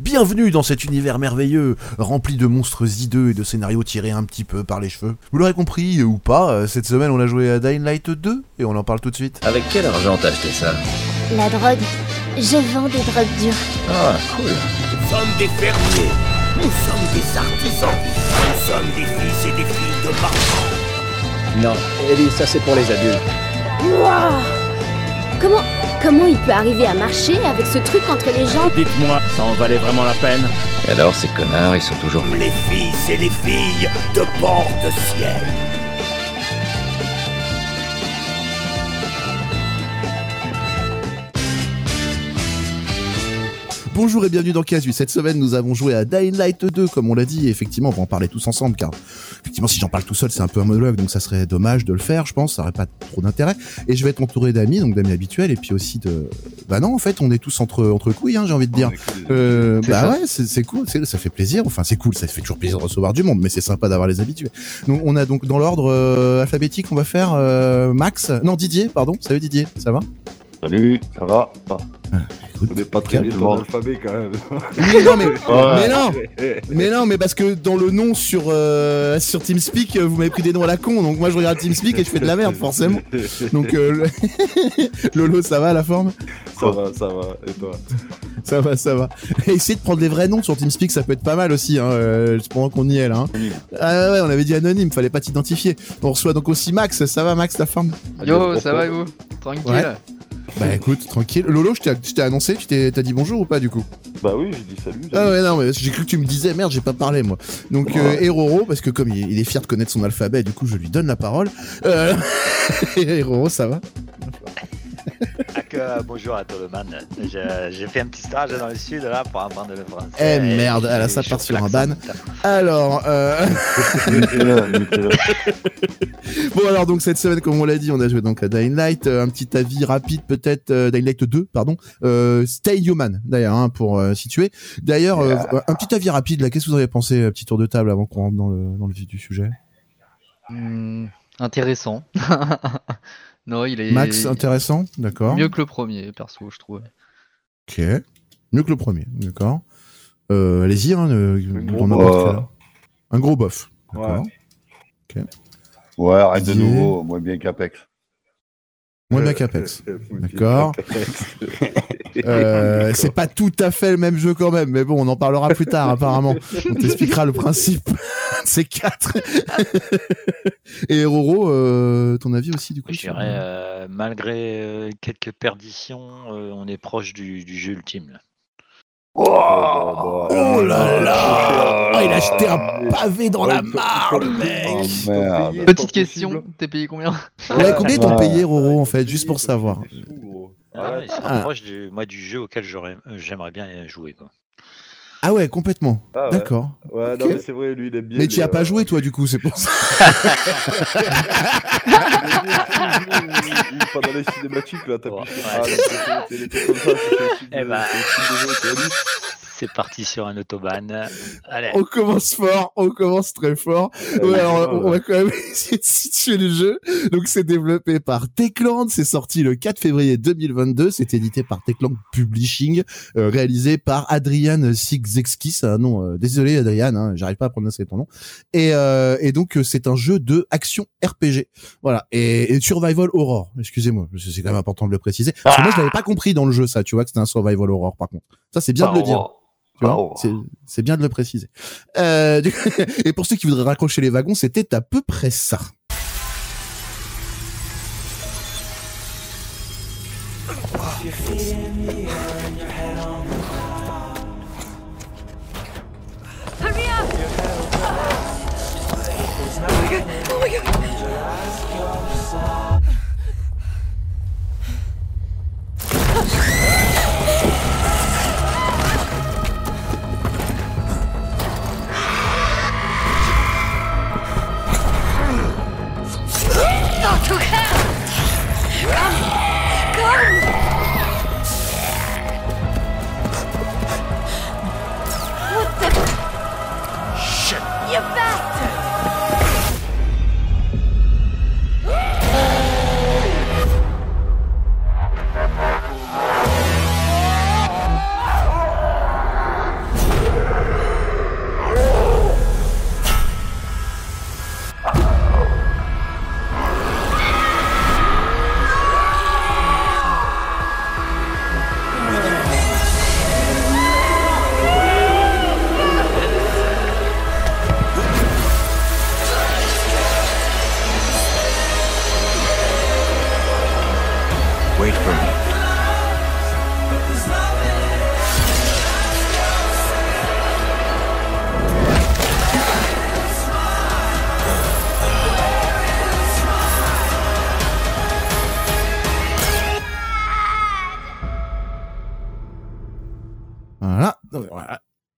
Bienvenue dans cet univers merveilleux, rempli de monstres hideux et de scénarios tirés un petit peu par les cheveux. Vous l'aurez compris, ou pas, euh, cette semaine on a joué à Dying Light 2, et on en parle tout de suite. Avec quel argent t'as acheté ça? La drogue. Je vends des drogues dures. Ah, cool. Nous sommes des fermiers, nous sommes des artisans, nous sommes des fils et des filles de marchands. Non, Ellie, ça c'est pour les adultes. Wouah Comment, comment il peut arriver à marcher avec ce truc entre les jambes Dites-moi, ça en valait vraiment la peine Et alors, ces connards, ils sont toujours... Les fils et les filles de bord de ciel. Bonjour et bienvenue dans Casu. Cette semaine, nous avons joué à Dying Light 2, comme on l'a dit, et effectivement, on va en parler tous ensemble, car effectivement, si j'en parle tout seul, c'est un peu un monologue, donc ça serait dommage de le faire, je pense, ça aurait pas trop d'intérêt. Et je vais être entouré d'amis, donc d'amis habituels, et puis aussi de... Bah non, en fait, on est tous entre, entre couilles, hein, j'ai envie de dire. Euh, bah ça. ouais, c'est cool, c'est- ça fait plaisir, enfin c'est cool, ça fait toujours plaisir de recevoir du monde, mais c'est sympa d'avoir les habitués. Donc on a donc dans l'ordre euh, alphabétique, on va faire euh, Max, non Didier, pardon, salut Didier, ça va? Salut, ça va Ah, Écoute, On n'est pas très bien quand même. Non mais, Ouais. mais non, Mais non, mais parce que dans le nom sur euh, sur TeamSpeak, euh, vous m'avez pris des noms à la con, donc moi je regarde TeamSpeak et je fais de la merde forcément. Donc euh, Lolo, ça va la forme? Ça va, ça va. Et toi? Ça va, ça va. Et essayez de prendre des vrais noms sur TeamSpeak, ça peut être pas mal aussi, hein, euh, pendant qu'on y est là. Hein. Ah ouais, on avait dit anonyme, fallait pas t'identifier. On reçoit donc aussi Max, ça va Max la forme? Yo, ça va et vous? Tranquille Ouais. Bah écoute, tranquille. Lolo, je t'ai annoncé, tu t'as dit bonjour ou pas du coup? Bah oui, j'ai dit salut. Ah ouais, non, mais j'ai cru que tu me disais, merde, j'ai pas parlé, moi. Donc, euh, et Roro, parce que comme il, il est fier de connaître son alphabet, du coup, je lui donne la parole. Euh... ça va Que, bonjour à tout le monde. J'ai fait un petit stage dans le sud là pour apprendre le français. Eh, Et merde, ah ça part sur un l'accent. Alors, euh... Bon, alors, donc, cette semaine, comme on l'a dit, on a joué donc à Dying Light. Euh, un petit avis rapide, peut-être, euh, Dying Light 2, pardon. Euh, Stay Human, d'ailleurs, hein, pour euh, situer. D'ailleurs, euh, un petit avis rapide, là, qu'est-ce que vous avez pensé, petit tour de table avant qu'on rentre dans le, dans le vif du sujet? Hmm, Intéressant. non, il est Max, intéressant, d'accord. mieux que le premier, perso, je trouve. Ok. Mieux que le premier, d'accord. Euh, Allez-y, hein, euh. Un gros bof. D'accord. Ouais, arrête de nouveau, moins bien qu'Apex. Moins bien qu'Apex. Euh, bien D'accord. Euh, c'est pas tout à fait le même jeu quand même, mais bon, on en parlera plus tard apparemment. On t'expliquera le principe de ces quatre. Et Roro, euh, ton avis aussi du coup Je dirais, euh, malgré euh, quelques perditions, euh, on est proche du, du jeu ultime. là. Oh, Oh là là Oh, Il a acheté un pavé dans la mare, le mec Oh. Petite question, t'es payé combien Ouais, combien t'ont payé Roro en fait, juste pour savoir Ah, ouais, Ah. du, moi, du jeu auquel j'aimerais bien jouer. Quoi. Ah ouais, complètement. Ah ouais. D'accord. Ouais, non, mais c'est vrai, lui, il aime bien. Mais tu as pas euh, joué toi du coup, c'est pour ça. Pendant les cinématiques, là, t'as pu- Ah, comme c'est c'est parti sur un autobahn. Allez. On commence fort, on commence très fort. Ouais, alors on va quand même essayer de situer le jeu. Donc c'est développé par Techland, c'est sorti le 4 février 2022, c'est édité par Techland Publishing, euh, réalisé par Adrian Sigzexki, c'est un nom, euh, désolé Adrian, hein, j'arrive pas à prononcer ton nom. Et, euh, et donc euh, c'est un jeu de action RPG, voilà, et, et survival horror. Excusez-moi, c'est quand même important de le préciser. Parce que moi je l'avais pas compris dans le jeu ça, tu vois que c'était un survival horror par contre. Ça c'est bien de le dire. Tu vois, Oh. c'est- bien de le préciser. Euh, du- et pour ceux qui voudraient raccrocher les wagons, c'était à peu près ça.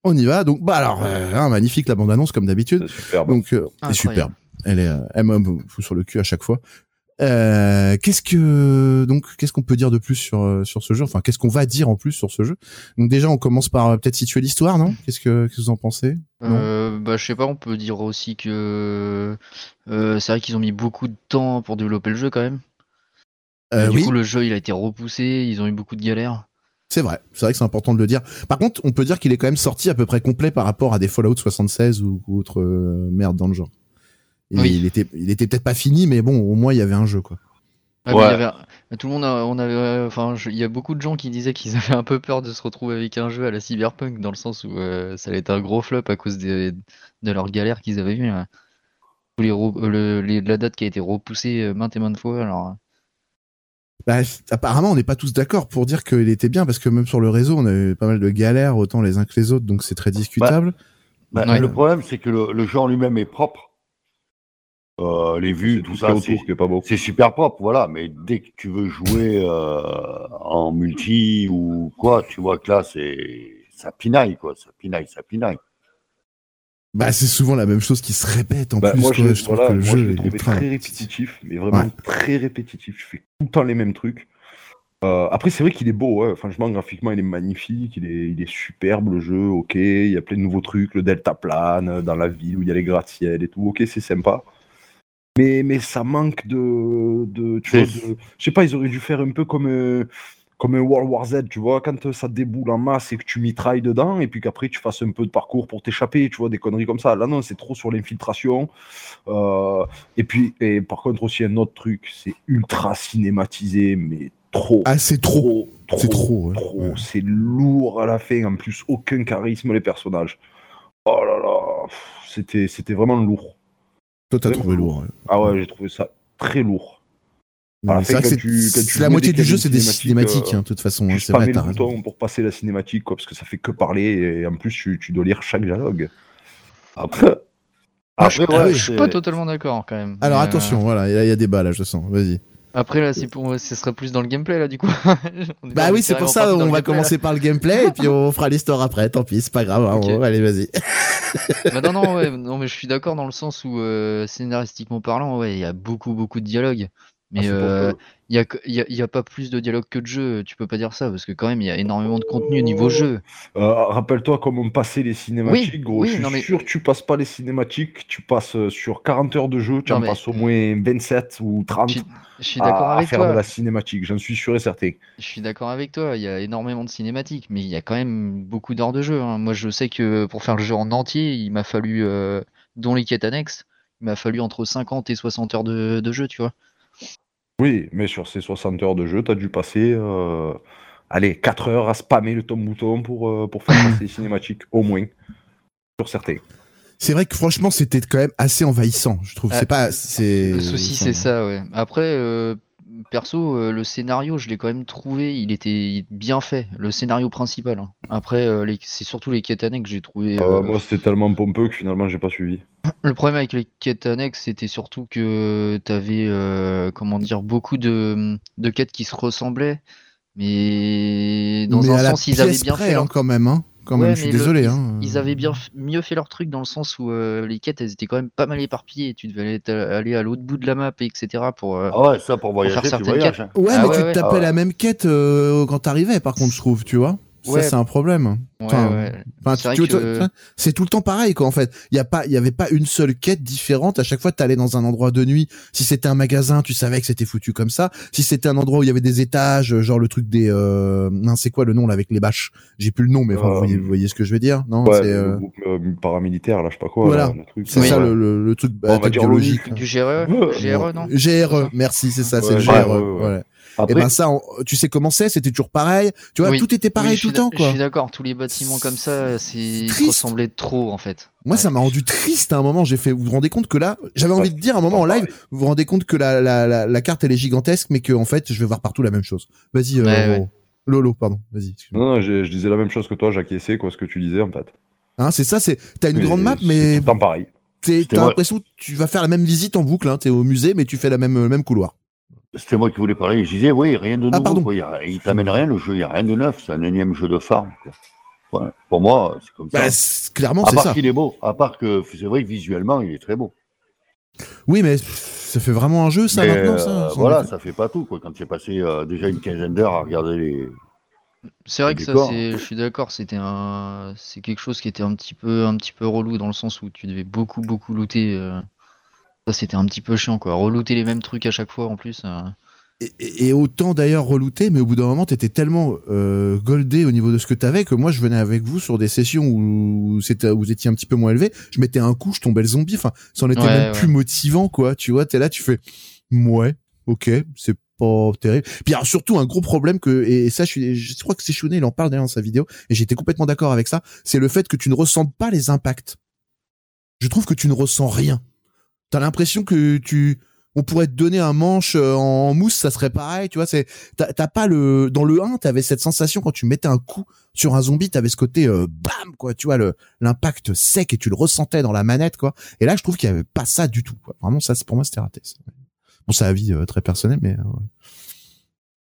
On y va. Donc, bah alors, euh, hein, magnifique la bande-annonce comme d'habitude. C'est superbe. Donc, euh, c'est superbe. Elle est, euh, elle me fout sur le cul à chaque fois. Euh, qu'est-ce que donc qu'est-ce qu'on peut dire de plus sur sur ce jeu? Enfin, qu'est-ce qu'on va dire en plus sur ce jeu? Donc déjà, on commence par peut-être situer l'histoire, non? Qu'est-ce que qu'est-ce que vous en pensez? Euh, bah, je sais pas, on peut dire aussi que euh, c'est vrai qu'ils ont mis beaucoup de temps pour développer le jeu quand même. Euh, du Oui, coup, le jeu il a été repoussé, ils ont eu beaucoup de galères. C'est vrai. C'est vrai que c'est important de le dire. Par contre, on peut dire qu'il est quand même sorti à peu près complet par rapport à des Fallout 76 ou, ou autre euh, merde dans le genre. Et Oui. Il était il était peut-être pas fini, mais bon, au moins il y avait un jeu quoi. Ah, Ouais. il y avait- tout le monde, a- on avait, euh, enfin, je- il y a beaucoup de gens qui disaient qu'ils avaient un peu peur de se retrouver avec un jeu à la Cyberpunk dans le sens où euh, ça allait être un gros flop à cause des, de leurs galères qu'ils avaient eues. hein. Tous les, re- le- les- la date qui a été repoussée maintes et maintes fois. Alors, Bah, apparemment, on n'est pas tous d'accord pour dire qu'il était bien parce que même sur le réseau, on a eu pas mal de galères autant les uns que les autres, donc c'est très discutable. Bah, Ouais. Le problème, c'est que le, le jeu en lui-même est propre. Euh, les vues, tout tout ça, c'est super propre, voilà. Mais dès que tu veux jouer euh, en multi ou quoi, tu vois que là, c'est ça pinaille, quoi. Ça pinaille, ça pinaille. Bah, c'est souvent la même chose qui se répète en Bah, plus. moi, je, je trouve voilà, que le moi, jeu je est très répétitif, mais vraiment Ouais. très répétitif. Je fais tout le temps les mêmes trucs. Euh, après, c'est vrai qu'il est beau, ouais. franchement, graphiquement, il est magnifique, il est, il est superbe le jeu, ok, il y a plein de nouveaux trucs, le delta plane euh, dans la ville où il y a les gratte-ciel et tout, ok, c'est sympa. Mais, mais ça manque de. de tu vois, C'est- de- je sais pas, ils auraient dû faire un peu comme, euh, comme un World War Z, tu vois, quand ça déboule en masse et que tu mitrailles dedans, et puis qu'après tu fasses un peu de parcours pour t'échapper, tu vois, des conneries comme ça. Là, non, c'est trop sur l'infiltration. Euh, et puis, et par contre, aussi un autre truc, c'est ultra cinématisé, mais trop. Ah, c'est trop. trop. C'est trop, ouais. trop. C'est lourd à la fin. En plus, aucun charisme, les personnages. Oh là là. C'était, c'était vraiment lourd. Toi, t'as trouvé lourd. ouais. Ah ouais, j'ai trouvé ça très lourd. C'est que tu- tu la moitié des du jeu, c'est des cinématiques, hein, de toute façon. hein, C'est vrai, le bouton pour passer la cinématique, quoi, parce que ça fait que parler, et en plus, tu, tu dois lire chaque dialogue. Après, Ah, après, ah ouais, je suis pas totalement d'accord quand même. Alors Mais, euh, attention, voilà, il y, a- il y a débat là, je sens. Vas-y. Après là, c'est pour, ce serait plus dans le gameplay là du coup. Bah oui, c'est pour ça, on va gameplay, là. commencer par le gameplay et puis on fera l'histoire après. Tant pis, c'est pas grave. hein, on- Allez, vas-y. Bah non, non, ouais, non, mais je suis d'accord dans le sens où, euh, scénaristiquement parlant, ouais, il y a beaucoup, beaucoup de dialogues. Mais Ah, pour euh, il y a, y, a, il y a pas plus de dialogue que de jeu, tu peux pas dire ça, parce que quand même, il y a énormément de contenu niveau jeu. Euh, Rappelle-toi comment on passait les cinématiques, Oui, gros. oui, je suis non, mais- sûr que tu passes pas les cinématiques, tu passes euh, sur 40 heures de jeu, tu Non, en mais- passes au moins 27 ou 30 Je suis- je suis d'accord à, à avec faire toi. de la cinématique, j'en suis sûr et certain. Je suis d'accord avec toi, il y a énormément de cinématiques, mais il y a quand même beaucoup d'heures de jeu. hein. Moi, je sais que pour faire le jeu en entier, il m'a fallu, euh, dont les quêtes annexes, il m'a fallu entre 50 et 60 heures de, de jeu, tu vois. Oui, mais sur ces 60 heures de jeu, tu as dû passer euh, allez, 4 heures à spammer le tom bouton pour, euh, pour faire passer les cinématiques, au moins. Sur certains. C'est vrai que franchement, c'était quand même assez envahissant. Je trouve. Ah, C'est pas. C'est. Le souci, c'est ça, ouais. Après, euh, perso, euh, le scénario, je l'ai quand même trouvé, il était bien fait, le scénario principal. hein. Après, euh, les- c'est surtout les quêtes annexes que j'ai trouvé. Euh, euh, moi, c'était tellement pompeux que finalement, j'ai pas suivi. Le problème avec les quêtes annexes, c'était surtout que t'avais, euh, comment dire, beaucoup de, de quêtes qui se ressemblaient, mais dans Mais un à la sens, ils avaient pièce bien près, fait leur hein, quand même. Hein. Quand Ouais, même, je suis le- désolé. ils, hein. ils avaient bien mieux fait leur truc dans le sens où euh, les quêtes elles étaient quand même pas mal éparpillées. Tu devais aller, aller à l'autre bout de la map, etc. pour. euh, Ah ouais, ça pour voyager, faire tu certaines voyages. quêtes. hein. Ouais, Ah mais ouais, tu ouais. te tapais Ah ouais. la même quête euh, quand t'arrivais, par contre, je trouve, tu vois. Ça, Ouais. c'est un problème. Ouais, Enfin, ouais. Enfin, C'est que- tout le temps pareil, quoi, en fait. Il y a pas, il y avait pas une seule quête différente. À chaque fois, t'allais dans un endroit de nuit. Si c'était un magasin, tu savais que c'était foutu comme ça. Si c'était un endroit où il y avait des étages, genre le truc des, euh... non, c'est quoi le nom, là, avec les bâches? J'ai plus le nom, mais enfin, Euh, vous, voyez, vous voyez ce que je veux dire, non? Ouais, c'est, euh, euh, paramilitaire, là, je sais pas quoi. Voilà. là, le truc. c'est Oui. ça, le, le, le truc, Bon, on va attaque dire biologique. l'ONU. Du GRE GRE, non? GRE, merci, c'est ça, c'est Ouais, le ouais, GRE. Et Après, ben ça, on- tu sais comment c'est, c'était toujours pareil. Tu vois, Oui. tout était pareil Oui, tout le temps, quoi. Je suis d'accord, tous les bâtiments comme ça, c'est ressemblaient trop en fait. Moi, ça m'a rendu triste à un moment. J'ai fait, vous vous rendez compte que là, j'avais envie de dire à un moment en live, vous vous rendez compte que la, la, la, la carte elle est gigantesque, mais que en fait, je vais voir partout la même chose. Vas-y, euh, Ouais, ouais. Roro. Lolo, pardon. Vas-y. excuse-moi. Non, non, je, je disais la même chose que toi, j'acquiesçais, quoi, ce que tu disais, en fait. Hein, c'est ça. C'est, t'as une Mais grande map, mais tout le temps pareil. t'as l'impression que tu vas faire la même visite en boucle. Hein. T'es au musée, mais tu fais la même, le même couloir. C'était moi qui voulais parler. Je disais, oui, rien de Ah, nouveau. quoi. Il, t'amène rien, le jeu, il n'y a rien de neuf. C'est un énième jeu de farm. quoi. Pour moi, c'est comme ça. Bah, c'est- clairement, à part ça. qu'il est beau. À part que c'est vrai que visuellement, il est très beau. Oui, mais ça fait vraiment un jeu, ça, Mais, maintenant, euh, ça. sans voilà, ça fait pas tout. Quoi. Quand tu es passé euh, déjà une quinzaine d'heures à regarder les. C'est vrai que ça, je suis d'accord, c'était un, c'est quelque chose qui était un petit peu, un petit peu relou dans le sens où tu devais beaucoup, beaucoup looter. euh, Ça, c'était un petit peu chiant, quoi. Relooter les mêmes trucs à chaque fois, en plus. euh. Et, et- et autant d'ailleurs relouté, mais au bout d'un moment, t'étais tellement euh, goldé au niveau de ce que t'avais que moi, je venais avec vous sur des sessions où, c'était, où vous étiez un petit peu moins élevé. Je mettais un coup, je tombais le zombie. Enfin, ça en était Ouais, même ouais. plus motivant, quoi. Tu vois, t'es là, tu fais, ouais, ok, c'est pas terrible. Puis alors, surtout un gros problème que et ça, je, suis, je crois que c'est Shouné, il en parle d'ailleurs dans sa vidéo, et j'étais complètement d'accord avec ça. C'est le fait que tu ne ressentes pas les impacts. Je trouve que tu ne ressens rien. T'as l'impression que tu on pourrait te donner un manche euh, en mousse, ça serait pareil, tu vois, c'est t'as pas le dans le 1, t'avais cette sensation quand tu mettais un coup sur un zombie, t'avais ce côté euh, bam quoi, tu vois l'impact sec et tu le ressentais dans la manette quoi. Et là, je trouve qu'il y avait pas ça du tout. Quoi. Vraiment ça c'est pour moi c'était raté. Bon, c'est avis euh, très personnel mais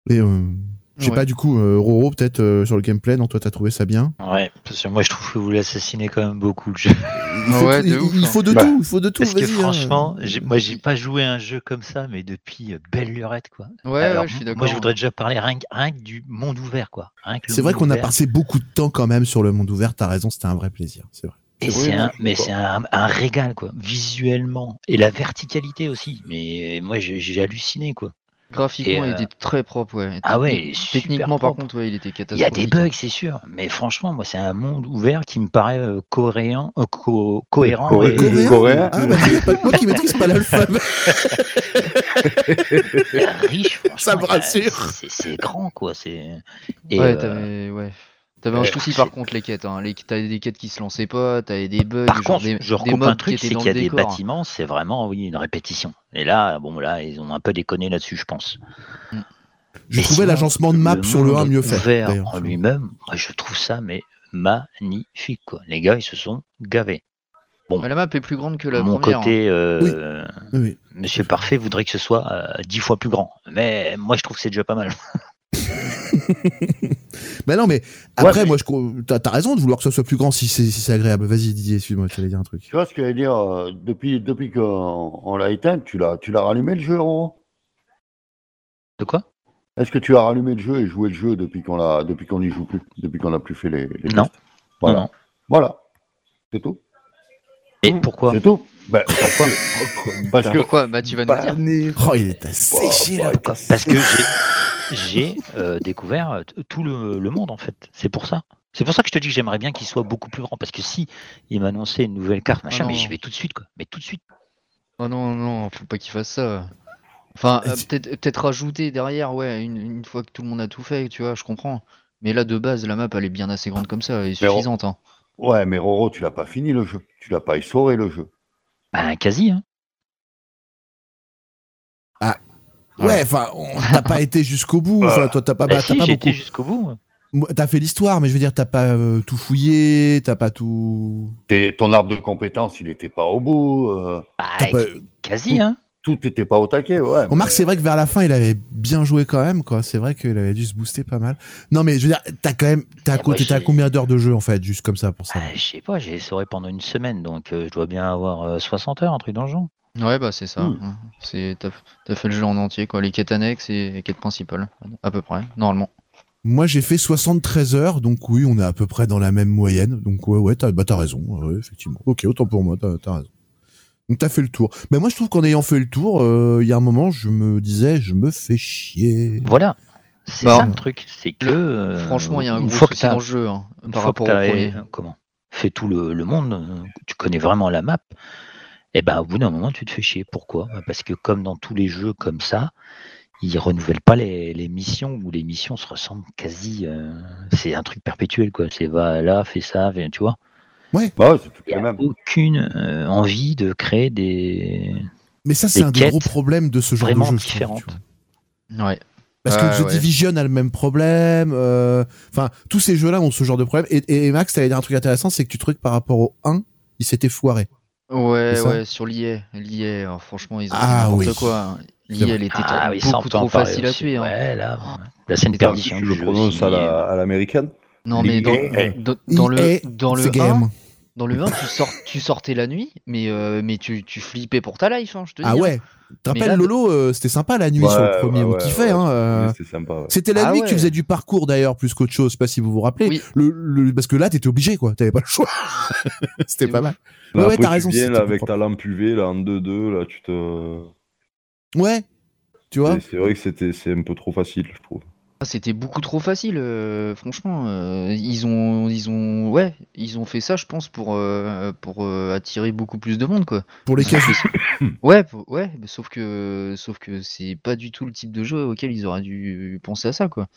euh, euh, je sais Ouais. pas du coup euh, Roro peut-être euh, sur le gameplay, non toi t'as trouvé ça bien? Ouais, parce que moi je trouve que vous l'assassinez quand même beaucoup le jeu. Il faut, Ouais, il- de ouf, il hein. faut de Bah, tout, il faut de tout. Parce que hein. franchement, moi j'ai pas joué à un jeu comme ça, mais depuis euh, belle lurette quoi. Ouais, Alors, ouais, je suis d'accord. Moi je voudrais déjà parler rien, que- rien que du monde ouvert quoi. C'est vrai qu'on a passé beaucoup de temps quand même sur le monde ouvert. T'as raison, c'était un vrai plaisir. C'est vrai. Et un, mais c'est un, un régal quoi, visuellement et la verticalité aussi. Mais moi j'ai halluciné quoi. Graphiquement, il euh, était très propre, ouais. Ah ouais, Techniquement, par contre, ouais, il était Il y a catastrophique. des bugs c'est sûr, mais franchement moi c'est un monde ouvert qui me paraît euh, cohérent, euh, co- cohérent Coré- et, Coréen Coréen. Ah, bah, pas moi qui maîtrise pas l'alphabet. et riche. Ça me franchement, il y a- rassure. c'est- grand quoi. C'est et, Ouais, euh, t'avais, ouais. T'avais un euh, souci par contre les quêtes, hein. Les... t'avais des quêtes qui se lançaient pas, t'avais des bugs, Par genre contre, des, je recoupe un truc, c'est qu'il y a des décor. bâtiments, c'est vraiment oui une répétition. Et là, bon là, ils ont un peu déconné là-dessus, je pense. Je Mais trouvais l'agencement de map sur le 1 monde mieux fait. En lui-même, je trouve ça mais magnifique quoi. Les gars, ils se sont gavés. Mais la map est plus grande que la Mon première. hein. côté, euh, Oui, oui. Monsieur Parfait voudrait que ce soit euh, dix fois plus grand, mais moi je trouve que c'est déjà pas mal. Bah non, mais après, mais- moi, je t'as as raison de vouloir que ça soit plus grand si c'est si c'est agréable. Vas-y, Didier, excuse-moi, tu allais dire un truc. Tu vois ce que j'allais dire euh, Depuis, depuis qu'on on l'a éteint, tu l'as tu l'as rallumé le jeu, Roro De quoi? Est-ce que tu as rallumé le jeu et joué le jeu depuis qu'on l'a depuis qu'on n'y joue plus Depuis qu'on n'a plus fait les, les Non. Voilà. Non. Voilà. C'est tout. Et pourquoi? C'est tout. Ben, pourquoi? Parce que Pourquoi? Bah tu vas nous dire. Oh, il est asséché là. Parce que j'ai j'ai euh, découvert euh, tout le, le monde en fait. C'est pour ça. C'est pour ça que je te dis que j'aimerais bien qu'il soit beaucoup plus grand. Parce que si il m'annonçait une nouvelle carte, machin, Ah mais j'y vais tout de suite quoi. Mais tout de suite. Oh non, non, faut pas qu'il fasse ça. Enfin, euh, peut-être rajouter derrière, ouais, une, une fois que tout le monde a tout fait, tu vois, je comprends. Mais là, de base, la map, elle est bien assez grande comme ça, elle est suffisante. Hein. Ouais, mais Roro, tu l'as pas fini le jeu. Tu l'as pas essoré le jeu. Bah, quasi. Hein. Ouais, enfin, on- t'as pas été jusqu'au bout. Enfin, toi, t'as pas, Bah, bah, si, t'as pas j'ai beaucoup. été jusqu'au bout. Moi, T'as fait l'histoire, mais je veux dire, t'as pas euh, tout fouillé, t'as pas tout. Ton arbre de compétences, il n'était pas au bout. euh, Bah, pas- quasi, hein. tout n'était pas au taquet, ouais. Remarque, c'est vrai que vers la fin, il avait bien joué quand même, quoi. C'est vrai qu'il avait dû se booster pas mal. Non, mais je veux dire, t'as quand même, t'as t'étais à combien d'heures de jeu, en fait, juste comme ça, pour ça? Bah, je sais pas, j'ai essoré pendant une semaine, donc euh, je dois bien avoir euh, 60 heures, un truc dans le genre. Ouais, bah c'est ça. Hmm. C'est T'as t'as fait le jeu en entier, quoi. Les quêtes annexes et les quêtes principales, à peu près, normalement. Moi, j'ai fait 73 heures, donc oui, on est à peu près dans la même moyenne. Donc ouais, ouais, t'as, bah, t'as raison, ouais, effectivement. Ok, autant pour moi, t'as, t'as raison. Donc t'as fait le tour. Mais moi, je trouve qu'en ayant fait le tour, euh, il y a un moment, je me disais, je me fais chier. Voilà. C'est Bah, ça le truc, c'est que. euh, Franchement, il y a un gros souci t'as- dans le jeu, hein, par rapport que au premier. euh, comment fait tout le, le monde, tu connais vraiment la map, et ben au bout d'un moment tu te fais chier. Pourquoi? Bah, Parce que comme dans tous les jeux comme ça, ils renouvellent pas les, les missions ou les missions se ressemblent quasi. euh, c'est un truc perpétuel quoi. C'est va là, fais ça, fais- tu vois. Bah ouais, c'est tout Il le n'y a même. aucune euh, envie de créer des Mais ça, c'est un des gros problèmes de ce genre vraiment de jeu. je trouve, différentes. tu vois. Ouais. Parce Ouais, que The ouais. Division a le même problème. euh, Enfin, tous ces jeux-là ont ce genre de problème. Et, et Max, t'allais dire un truc intéressant, c'est que tu trucs par rapport au 1, il s'était foiré. Ouais, ouais, sur l'IA. L'IA, alors, franchement, ils ont Ah fait n'importe oui. quoi. hein. C'est L'IA, vrai. elle était Ah oui, ça, on beaucoup peut en trop parler facile à aussi. tuer. hein. Ouais, là, là, c'est une perdition Tu du le jeu prononces aussi, à la- à l'américaine Non, mais dans, EA. dans, dans le, dans le c'est 1, game. Dans le 1 tu, sors, tu sortais la nuit, mais, euh, mais tu, tu flippais pour ta life, hein, je te dis. Ah ouais. Tu rappelles, là, Lolo, euh, c'était sympa la nuit Ouais, sur le premier, ouais, on kiffait. ouais. Hein, euh, C'est sympa. ouais. C'était la Ah nuit que tu faisais du parcours d'ailleurs plus qu'autre chose. Je sais pas si vous vous rappelez. Oui. Le, le- parce que là, t'étais obligé quoi. T'avais pas le choix. C'était pas ouf. mal. Là, Ouais, t'as tu raison, viens, c'était là, plus avec ta lampe UV, là, en 2-2, là, tu te. Ouais. Tu vois? C'est c'est vrai que c'était c'est un peu trop facile, je trouve. Ah, C'était beaucoup trop facile, euh, franchement. euh, ils ont, ils ont, ouais, ils ont fait ça, je pense, pour, euh, pour euh, attirer beaucoup plus de monde, quoi. Pour les casus. Ouais, pour- ouais, mais sauf que, sauf que c'est pas du tout le type de jeu auquel ils auraient dû penser à ça, quoi.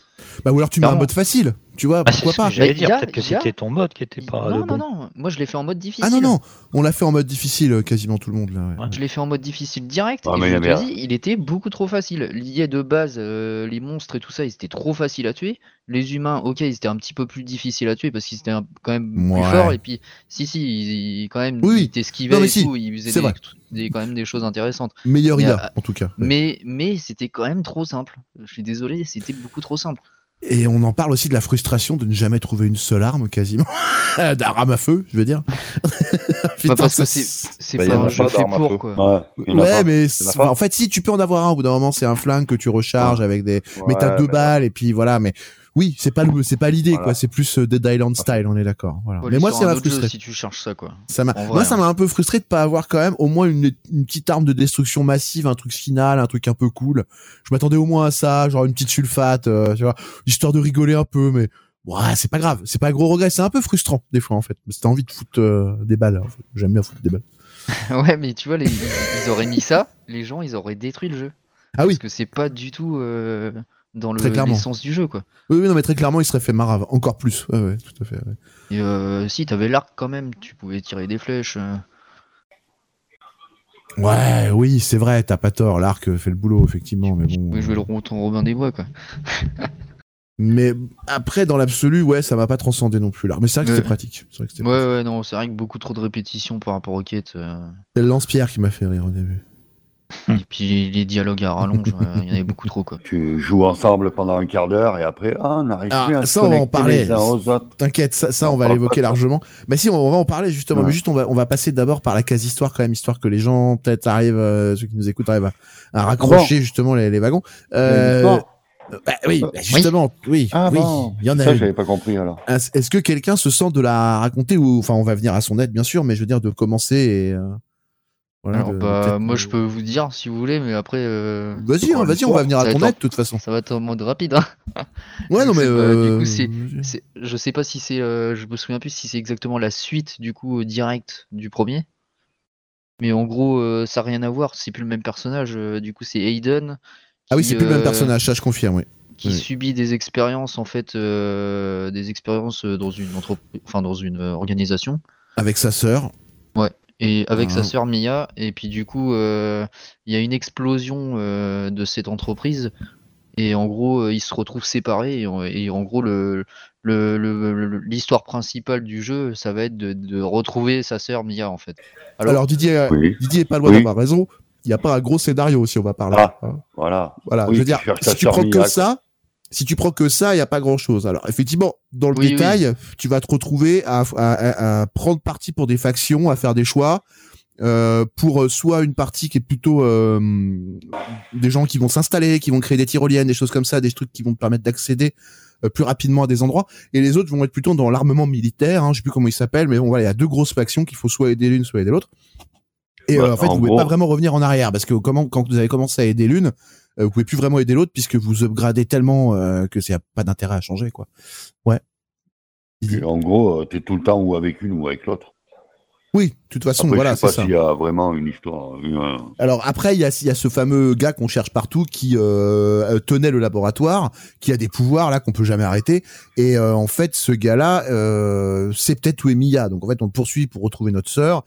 Bah ou alors tu mets un mode facile. Tu vois. Ah, pourquoi pas. j'allais Mais dire. Peut-être que c'était ton mode qui était pas non, non, non, moi je l'ai fait en mode difficile. Ah non non. On l'a fait en mode difficile quasiment tout le monde là. ouais. Ouais. Je l'ai fait en mode difficile direct Ah, et mais je il y te avait- dis, il était beaucoup trop facile. Lié de base, euh, les monstres et tout ça, ils étaient trop faciles à tuer. Les humains, ok, ils étaient un petit peu plus difficiles à tuer parce qu'ils étaient un- quand même Ouais. plus forts. Et puis, si, si, ils, ils- quand même, Oui, ils t'esquivaient et si, tout, ils faisaient des, quand même des choses intéressantes. Meilleur IA euh, en tout cas. Ouais. Mais, mais c'était quand même trop simple. Je suis désolé, c'était beaucoup trop simple. Et on en parle aussi de la frustration de ne jamais trouver une seule arme quasiment. D'arme à feu, je veux dire. Putain, Bah, parce que c'est c'est Bah, pas un jeu fait pour, quoi. Ouais, Ouais, mais en fait, si tu peux en avoir un, au bout d'un moment, c'est un flingue que tu recharges avec des. mais t'as Ouais, deux mais balles et puis voilà. Mais oui, c'est pas le, c'est pas l'idée Voilà. quoi. C'est plus euh, Dead Island style, on est d'accord. Voilà. Mais moi, ça un m'a frustré. si tu cherches ça, quoi. Ça m'a, moi, ça hein. m'a un peu frustré de pas avoir quand même au moins une, une petite arme de destruction massive, un truc final, un truc un peu cool. Je m'attendais au moins à ça, genre une petite sulfate, euh, tu vois, histoire de rigoler un peu, mais ouais, c'est pas grave, c'est pas un gros regret, c'est un peu frustrant des fois en fait. Parce que t'as envie de foutre euh, des balles. en fait. J'aime bien foutre des balles. Ouais, mais tu vois, les- ils auraient mis ça, les gens, ils auraient détruit le jeu. Ah oui, Parce que c'est pas du tout euh, dans le l'essence du jeu, quoi. oui, oui, non, mais très clairement, il serait fait marave, encore plus. Ouais, ouais, tout à fait. ouais. Et euh, si, t'avais l'arc quand même, tu pouvais tirer des flèches. euh. Ouais, oui, c'est vrai, t'as pas tort, l'arc fait le boulot effectivement, mais bon. pouvais jouer le tonton Robin des Bois, quoi. Mais après, dans l'absolu, ouais, ça m'a pas transcendé non plus l'arc. Mais c'est vrai que c'était pratique. Vrai que Ouais, pratique. ouais, non, c'est vrai que beaucoup trop de répétitions par rapport aux quêtes. euh, C'est le lance-pierre qui m'a fait rire au début. Et puis les dialogues à rallonge, euh, il y en avait beaucoup trop, quoi. Tu joues ensemble pendant un quart d'heure et après, ah, on n'arrive Ah, plus à ça, se on va en parler. T'inquiète, ça, ça, on va l'évoquer largement. Bah si, on, on va en parler justement. Ouais. Mais juste, on va, on va passer d'abord par la case-histoire quand même, histoire que les gens peut-être arrivent, euh, ceux qui nous écoutent arrivent à, à raccrocher justement les, les wagons. Euh, Bon. bah, oui, bah, justement, oui, Ah oui, bon, il y en a ça, une. j'avais pas compris alors. Est-ce que quelqu'un se sent de la raconter ou, enfin, on va venir à son aide bien sûr, mais je veux dire de commencer et euh, voilà. Alors, de- bah, moi, je peux vous dire si vous voulez, mais après. euh, Vas-y, hein, vas-y, on va venir à ton aide de toute façon. Ça va être en mode rapide, hein. Ouais, non mais. Euh, du coup, c'est- C'est- Je sais pas si c'est, euh, je me souviens plus si c'est exactement la suite du coup euh, direct du premier. Mais en gros, euh, ça n'a rien à voir. C'est plus le même personnage. euh, du coup, c'est Aiden. Ah oui, c'est plus le même euh, personnage, ça je confirme, oui. Qui Oui. subit des expériences en fait, euh, des expériences euh, dans une entreprise, enfin dans une euh, organisation. Avec sa sœur. Et avec Ah. sa sœur Mia, et puis du coup, euh, il y a une explosion euh, de cette entreprise, et en gros, euh, ils se retrouvent séparés, et en, et en gros, le, le- le- le- l'histoire principale du jeu, ça va être de, de retrouver sa sœur Mia, en fait. Alors, Alors, Didier, Oui, Didier est pas loin Oui. d'avoir raison. Il n'y a pas un gros scénario si on va par là. Ah. Hein. voilà. Voilà, Oui, je veux dire, si tu prends Mia, que quoi. ça, si tu prends que ça, il n'y a pas grand chose. Alors, effectivement, dans le Oui, oui. détail, tu vas te retrouver à, à- à- prendre parti pour des factions, à faire des choix. euh, pour euh, soit une partie qui est plutôt euh, des gens qui vont s'installer, qui vont créer des tyroliennes, des choses comme ça, des trucs qui vont te permettre d'accéder euh, plus rapidement à des endroits, et les autres vont être plutôt dans l'armement militaire, hein, je sais plus comment il s'appelle, mais bon voilà, il y a deux grosses factions qu'il faut soit aider l'une, soit aider l'autre. Et Ouais, euh, en fait, en vous pouvez gros- pas vraiment revenir en arrière parce que comment, quand vous avez commencé à aider l'une, vous pouvez plus vraiment aider l'autre puisque vous upgradez tellement euh, que c'est pas d'intérêt à changer quoi. Ouais. Et En gros, tu es tout le temps ou avec une ou avec l'autre. Oui, de toute façon, Après, voilà, je sais c'est pas ça. s'il y a vraiment une histoire. une- Alors après, il y a, il y a ce fameux gars qu'on cherche partout qui euh, euh, tenait le laboratoire, qui a des pouvoirs là qu'on peut jamais arrêter. Et euh, en fait, ce gars-là, euh, c'est peut-être où est Mia. Donc en fait, on le poursuit pour retrouver notre sœur.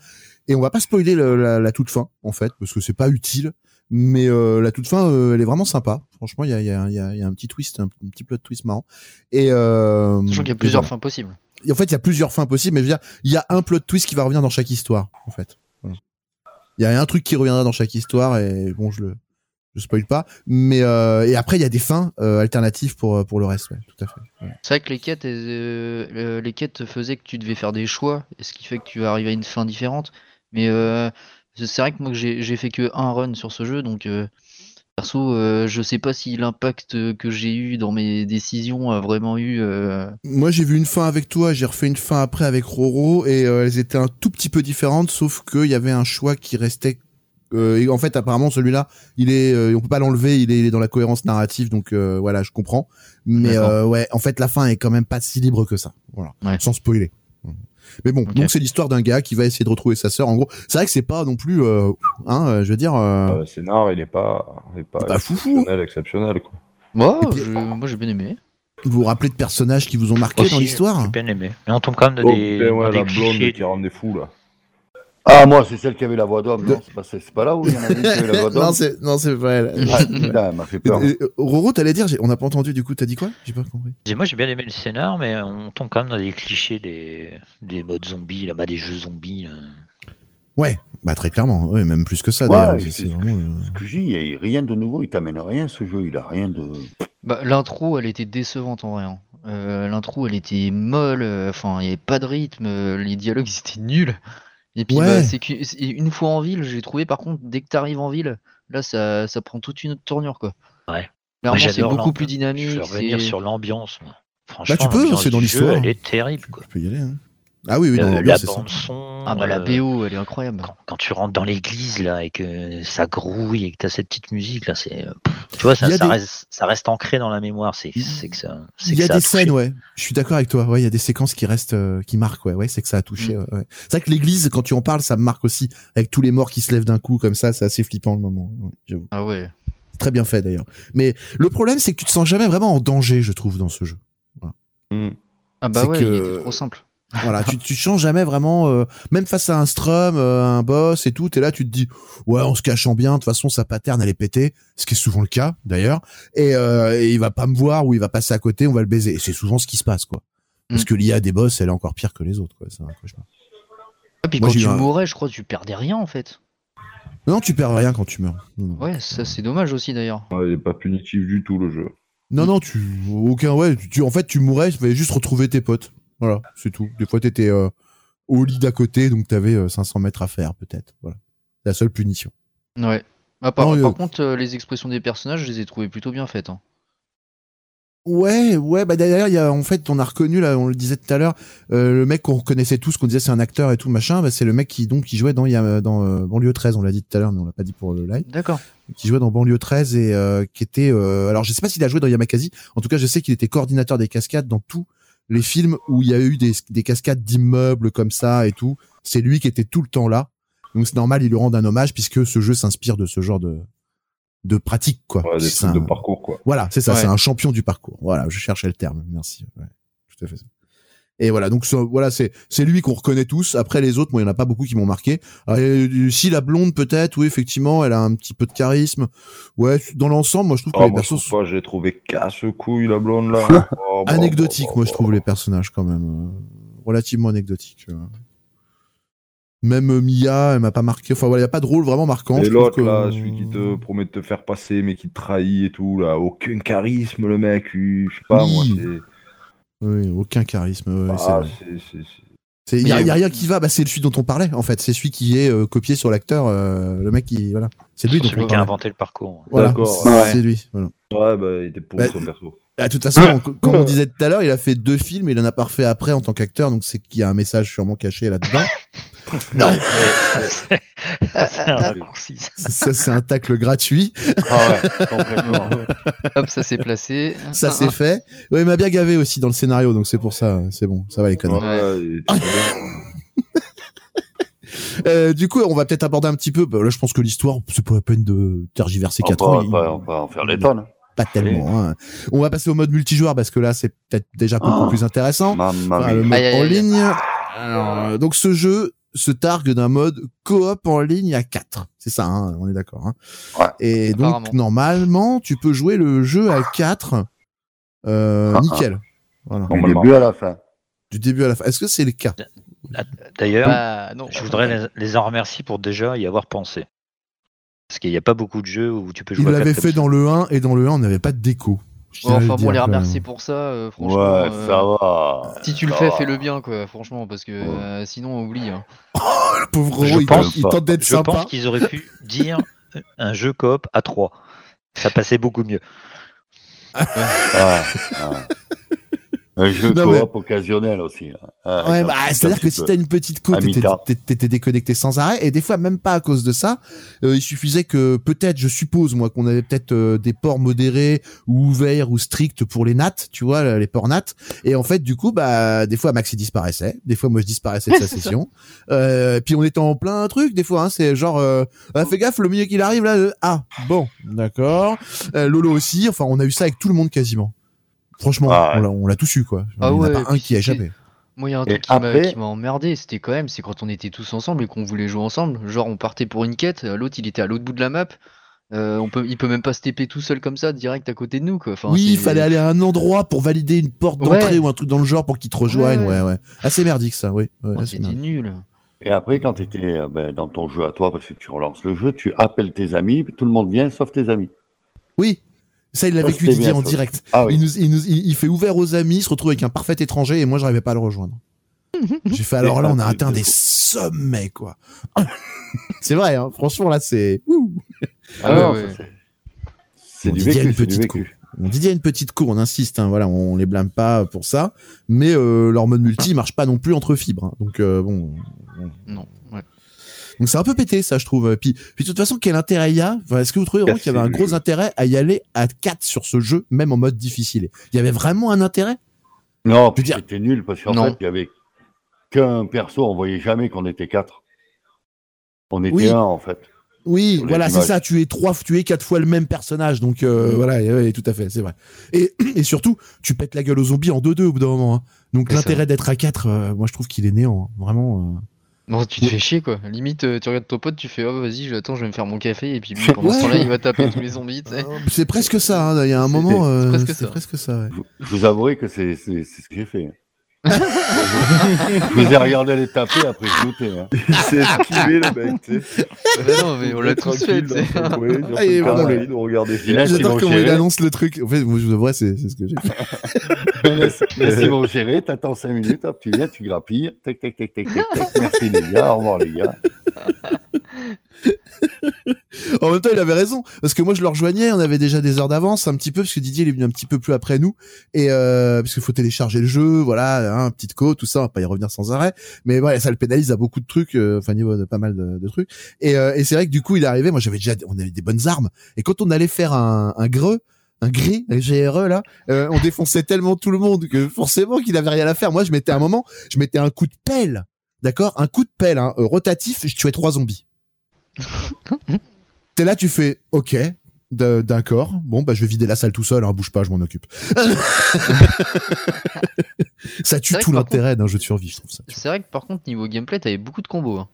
Et on va pas spoiler le- la, la toute fin, en fait, parce que c'est pas utile. Mais euh, la toute fin, euh, elle est vraiment sympa. Franchement, il y a, y, a, y, a, y a un petit twist, un, un petit plot twist marrant. Et euh, sachant qu'il y a plusieurs voilà. fins possibles. Et en fait, il y a plusieurs fins possibles, mais je veux dire, il y a un plot twist qui va revenir dans chaque histoire, en fait. Voilà. Il y a un truc qui reviendra dans chaque histoire, et bon, je le, je spoil pas. Mais euh, et après il y a des fins euh, alternatives pour pour le reste, ouais, tout à fait. Ouais. C'est vrai que les quêtes, euh, euh, les quêtes faisaient que tu devais faire des choix, et ce qui fait que tu vas arriver à une fin différente. Mais euh, c'est vrai que moi j'ai fait que un run sur ce jeu, donc euh, perso, euh, je sais pas si l'impact que j'ai eu dans mes décisions a vraiment eu. euh, Moi j'ai vu une fin avec toi, j'ai refait une fin après avec Roro et euh, elles étaient un tout petit peu différentes, sauf qu'il y avait un choix qui restait. et en fait apparemment celui-là, il est, on peut pas l'enlever, il est, il est dans la cohérence narrative, donc voilà, je comprends. Mais ouais, en fait la fin est quand même pas si libre que ça, voilà, Ouais. sans spoiler. Mais bon, donc c'est l'histoire d'un gars qui va essayer de retrouver sa sœur. En gros, c'est vrai que c'est pas non plus, euh, hein, euh, je veux dire. euh, Le scénar, il est pas, il est pas, Pas foufou. exceptionnel, exceptionnel, quoi. Moi, Et puis- je- moi j'ai bien aimé. Vous vous rappelez de personnages qui vous ont marqué Aussi, dans l'histoire J'ai bien aimé. Mais on tombe quand même dans Oh, des, putain, ouais, dans des la blonde clichés. qui rend des fous, là. Ah, moi, c'est celle qui avait la voix d'homme, non C'est pas, c'est pas là où il y en une qui avait la voix d'homme Non, c'est non, c'est pas elle. Ah, putain, elle m'a fait peur. Euh, euh, Roro, t'allais dire, j'ai- on n'a pas entendu du coup, t'as dit quoi? J'ai pas compris. J'ai- Moi j'ai bien aimé le scénar, mais on tombe quand même dans des clichés des, des modes zombies, là-bas des jeux zombies. là. Ouais, bah très clairement, ouais, même plus que ça Ouais, d'ailleurs. c'est- C'est vraiment, euh, Ce que a rien de nouveau, il t'amène rien ce jeu, il a rien de. Bah, l'intro, elle était décevante en vrai. hein. Euh, l'intro, elle était molle. euh, Enfin, il n'y avait pas de rythme. les dialogues, ils étaient nuls. Et puis, Ouais. bah, c'est que- c'est- une fois en ville, j'ai trouvé par contre, dès que tu arrives en ville, là, ça, ça prend toute une autre tournure, quoi. Ouais. C'est beaucoup plus Je dynamique. vais revenir c'est- sur l'ambiance. moi. Franchement, Bah, tu peux, c'est dans l'histoire. Elle est terrible. Quoi. Tu peux y aller. Hein. Ah oui, oui, dans Euh, la bande son. Ah bah la euh, BO, elle est incroyable. quand, quand tu rentres dans l'église là et que ça grouille et que t'as cette petite musique là, c'est euh, tu vois ça, des- reste ça reste ancré dans la mémoire. C'est c'est que ça. c'est Il y a ça des touché. scènes, ouais. Je suis d'accord avec toi. Ouais, il y a des séquences qui restent, euh, qui marquent, ouais. Ouais, c'est que ça a touché. Mm. ouais. C'est vrai que l'église, quand tu en parles, ça me marque aussi. Avec tous les morts qui se lèvent d'un coup, comme ça, c'est assez flippant le moment. Ouais, j'avoue. Ah ouais. Très bien fait d'ailleurs. Mais le problème, c'est que tu te sens jamais vraiment en danger, je trouve, dans ce jeu. Hmm. Ah bah ouais, que- il était trop simple. Voilà, tu, tu changes jamais vraiment, euh, même face à un strum, euh, un boss et tout, t'es là, tu te dis, ouais, en se cachant bien, de toute façon, sa pattern, elle est pétée, ce qui est souvent le cas, d'ailleurs, et, euh, et il va pas me voir ou il va passer à côté, on va le baiser. Et c'est souvent ce qui se passe, quoi. Parce Mm. que l'IA des boss, elle est encore pire que les autres, quoi. C'est un cauchemar. Et puis Moi, quand tu un- mourais, je crois que tu perdais rien en fait. Non, tu perds rien quand tu meurs. Ouais, ça c'est dommage aussi d'ailleurs. Ouais, il est pas punitif du tout, le jeu. Non, non, tu, aucun, ouais, tu, en fait, tu mourrais, tu fallait juste retrouver tes potes. Voilà, c'est tout. Des fois, t'étais euh, au lit d'à côté, donc t'avais euh, 500 mètres à faire, peut-être. Voilà. La seule punition. Ouais. Ah, par, Non, par contre, euh, les expressions des personnages, je les ai trouvées plutôt bien faites. hein. Ouais, ouais, bah d'ailleurs, il y a, en fait, on a reconnu, là, on le disait tout à l'heure, euh, le mec qu'on reconnaissait tous, qu'on disait c'est un acteur et tout, machin, bah, c'est le mec qui, donc, qui jouait dans, il y a, dans euh, Banlieue 13, on l'a dit tout à l'heure, mais on l'a pas dit pour le live, D'accord. qui jouait dans Banlieue 13 et euh, qui était, alors je sais pas s'il a joué dans Yamakasi, en tout cas, je sais qu'il était coordinateur des cascades dans tous les films où il y a eu des, des cascades d'immeubles comme ça et tout. C'est lui qui était tout le temps là. Donc c'est normal, il lui rend un hommage puisque ce jeu s'inspire de ce genre de, de pratique, quoi. Ouais, des de parcours, quoi. voilà, c'est ça, Ouais. c'est un champion du parcours. Voilà, je cherchais le terme. Merci. Ouais, tout à fait. Et voilà, donc voilà, c'est c'est lui qu'on reconnaît tous. Après les autres, moi, il y en a pas beaucoup qui m'ont marqué. Alors, euh, si la blonde peut-être, oui, effectivement, elle a un petit peu de charisme. Ouais, dans l'ensemble, moi, je trouve que Ah, les moi, je persos trouve pas, j'ai trouvé casse-couille, la blonde, là. Oh, bah, anecdotiques, bah, moi, je trouve les personnages quand même euh, relativement anecdotiques. euh. Même Mia, elle m'a pas marqué. Enfin voilà, il y a pas de rôle vraiment marquant. Et je l'autre, que- là, celui qui te promet de te faire passer, mais qui te trahit et tout, là, aucun charisme, le mec, je sais pas, Oui. moi, c'est. Oui, aucun charisme. ouais, Ah, Il y, a- rien qui va, bah, c'est celui dont on parlait en fait. C'est celui qui est euh, copié sur l'acteur, euh, le mec qui voilà. C'est lui dont celui on qui a inventé le parcours. Voilà, D'accord, c'est ouais. lui. Voilà. Ouais, bah, il était pourri Bah, son perso. Ah, De toute façon, c- comme on disait tout à l'heure, il a fait deux films, et il en a pas refait après en tant qu'acteur, donc c'est qu'il y a un message sûrement caché là-dedans. Non, c'est un raccourci. ça. C'est un tacle gratuit. Ah ouais, complètement. Hop, ça s'est placé. Ça, Ah, c'est ah. fait. Ouais, il m'a bien gavé aussi dans le scénario, donc c'est pour ça. C'est bon, ça va les. Ouais, bien. Euh, du coup, on va peut-être aborder un petit peu. bah, là, je pense que l'histoire, c'est pas la peine de tergiverser on, 4 va, ans. on, va, on va en faire des tonnes. Pas tellement. hein. On va passer au mode multijoueur parce que là, c'est peut-être déjà beaucoup Oh. plus intéressant. Enfin, le mode Aïe, aïe, en aïe. ligne. Alors, euh, donc ce jeu se targue d'un mode coop en ligne à 4. C'est ça, hein, on est d'accord. Hein. Ouais. Et donc normalement, tu peux jouer le jeu à 4. Euh, Ah, nickel. Voilà. Du début à la fin. Du début à la fin. Est-ce que c'est le cas? D'ailleurs, Bah, non. je voudrais les, en remercier pour déjà y avoir pensé. Parce qu'il n'y a pas beaucoup de jeux où tu peux Il jouer à l'avait quatre fait dans le 1 et dans le 1 on n'avait pas de déco. Enfin bon, les remercier pour ça, euh, franchement. Ouais, euh, ça va. Si tu le fais, fais-le bien, quoi, franchement, parce que euh, sinon, oublie. hein. Le pauvre Je pense tente- il tente d'être Je pense sympa. qu'ils auraient pu dire un jeu coop à 3. Ça passait beaucoup mieux. Ouais, ouais. Un jeu Non, mais- coop occasionnel aussi. là. Ouais, Ouais, bah, c'est-à-dire que si t'as une petite côte, t'étais déconnecté sans arrêt, et des fois même pas à cause de ça. euh, il suffisait que peut-être, je suppose moi, qu'on avait peut-être euh, des ports modérés ou ouverts ou stricts pour les nats, tu vois, les ports nats. Et en fait, du coup, bah, des fois Maxi disparaissait, des fois moi je disparaissais de sa session. Euh, puis on était en plein truc, des fois. Hein, c'est genre, euh, ah, fais gaffe, le milieu qu'il arrive là. ah, bon, d'accord. Lolo aussi. Enfin, on a eu ça avec tout le monde quasiment. Franchement, Ah on l'a- on l'a tous eu quoi. Ah il n'y en a ouais, pas un qui a échappé. Moi, il y a un truc qui m'a après- qui m'a emmerdé, c'était quand même, c'est quand on était tous ensemble et qu'on voulait jouer ensemble. Genre, on partait pour une quête, euh, l'autre il était à l'autre bout de la map. euh, on peut, il peut même pas se TP tout seul comme ça, direct à côté de nous, quoi. Enfin, oui, il fallait aller à un endroit pour valider une porte d'entrée Ouais. ou un truc dans le genre pour qu'ils te rejoignent. Ouais, Ouais. ouais. Assez merdique ça, oui. Ouais, Oh, C'était nul. Et après, quand tu étais dans ton jeu à toi, parce que tu relances le jeu, tu appelles tes amis, tout le monde vient sauf tes amis. Oui, ça il l'a vécu Didier bien, en ça. direct. Ah oui. Il, nous, il, nous, il, il fait ouvert aux amis, il se retrouve avec un parfait étranger et moi j'arrivais pas à le rejoindre. J'ai fait alors là on a Ah, atteint des sommets quoi. c'est vrai, hein, franchement là c'est. Ah non, ouais, c'est- du Didier a vécu, une petite vécu. On Didier a une petite cour, on insiste, hein, voilà, on les blâme pas pour ça, mais euh, leur mode multi marche pas non plus entre fibres, hein. donc euh, bon. Non, ouais. Donc c'est un peu pété ça je trouve. Puis, puis de toute façon quel intérêt il y a? Enfin, Est-ce que vous trouvez vraiment qu'il y avait un gros intérêt à y aller à 4 sur ce jeu, même en mode difficile? Il y avait vraiment un intérêt? Non, dire- c'était nul parce qu'en fait, il y avait qu'un perso, on voyait jamais qu'on était quatre. On était Oui. un en fait. Oui, voilà, c'est ça. Tu es trois, tu es quatre fois le même personnage, donc euh, voilà, et- ouais, tout à fait, c'est vrai. Et, et surtout, tu pètes la gueule aux zombies en 2-2 au bout d'un moment. hein. Donc l'intérêt d'être à 4 euh, moi je trouve qu'il est néant, hein. vraiment. euh. Non, tu te fais chier, quoi. Limite, euh, tu regardes ton pote, tu fais, oh, vas-y, je- attends, je vais me faire mon café, et puis lui, pendant ce temps-là, il va taper tous les zombies, tu sais. Euh, C'est presque ça. hein. Il y a un moment, c'est euh, presque presque ça. ouais. Je, je vous avouerai que c'est c'est- c'est ce que j'ai fait. je vous ai regardé les taper, après je doutais. Hein. Il s'est esquivé, le mec, sais. Bah non, mais on l'a tous fait, Ah, J'adore comment il annonce le truc. En fait, moi, je vous avouerai, c'est c'est ce que j'ai fait. Laisse Simon gérer, t'attends 5 minutes, hop, tu viens, tu grappilles. Tac, tac, tac, tac, tac, tac. Merci les gars, au revoir les gars. En même temps, il avait raison parce que moi je le rejoignais, on avait déjà des heures d'avance un petit peu parce que Didier il est venu un petit peu plus après nous et euh, parce qu'il faut télécharger le jeu, voilà, hein, petite côte, tout ça, on va pas y revenir sans arrêt. Mais voilà, ça le pénalise à beaucoup de trucs, euh, enfin niveau de pas mal de, de trucs. Et, euh, et c'est vrai que du coup il est arrivé, moi j'avais déjà, on avait des bonnes armes et quand on allait faire un, un greu un gris, un GRE là, euh, on défonçait tellement tout le monde que forcément qu'il avait rien à faire. Moi, je mettais un moment, je mettais un coup de pelle, d'accord, un coup de pelle, hein, euh, rotatif, je tuais trois zombies. T'es là, tu fais, ok, d'accord, bon bah je vais vider la salle tout seul, hein, bouge pas, je m'en occupe. ça tue tout l'intérêt d'un jeu de survie, je trouve ça. C'est vrai que par contre, niveau gameplay, t'avais beaucoup de combos. hein.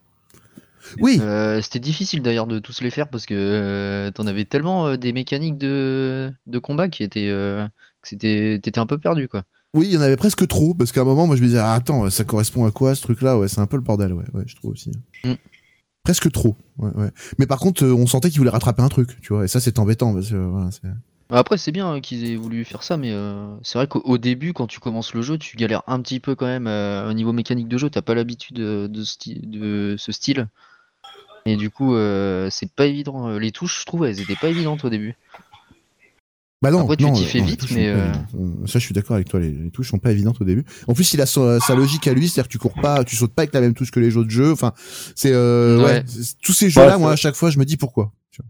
Oui, Euh, C'était difficile d'ailleurs de tous les faire parce que euh, t'en avais tellement euh, des mécaniques de, de combat qui étaient. que c'était- T'étais un peu perdu, quoi. Oui, il y en avait presque trop parce qu'à un moment, moi je me disais, ah, attends, ça correspond à quoi ce truc-là? Ouais, c'est un peu le bordel, ouais, ouais, je trouve aussi. Mm. Presque trop, ouais, ouais. Mais par contre, euh, on sentait qu'il voulait rattraper un truc, tu vois, et ça c'est embêtant parce que voilà, c'est. Après, c'est bien hein, qu'ils aient voulu faire ça, mais euh, c'est vrai qu'au au début, quand tu commences le jeu, tu galères un petit peu quand même euh, au niveau mécanique de jeu. T'as pas l'habitude de, ce style. Et du coup, euh, c'est pas évident. Les touches, je trouve, elles étaient pas évidentes au début. Bah non, Après, tu non, t'y euh, fais non, vite, touches mais, évidentes. ça je suis d'accord avec toi, les, les touches sont pas évidentes au début. En plus, il a sa, sa logique à lui, c'est-à-dire que tu cours pas, tu sautes pas avec la même touche que les autres jeux. Enfin, c'est euh, ouais, Ouais. c'est- tous ces jeux-là, Ouais, moi à chaque fois, je me dis pourquoi. C'est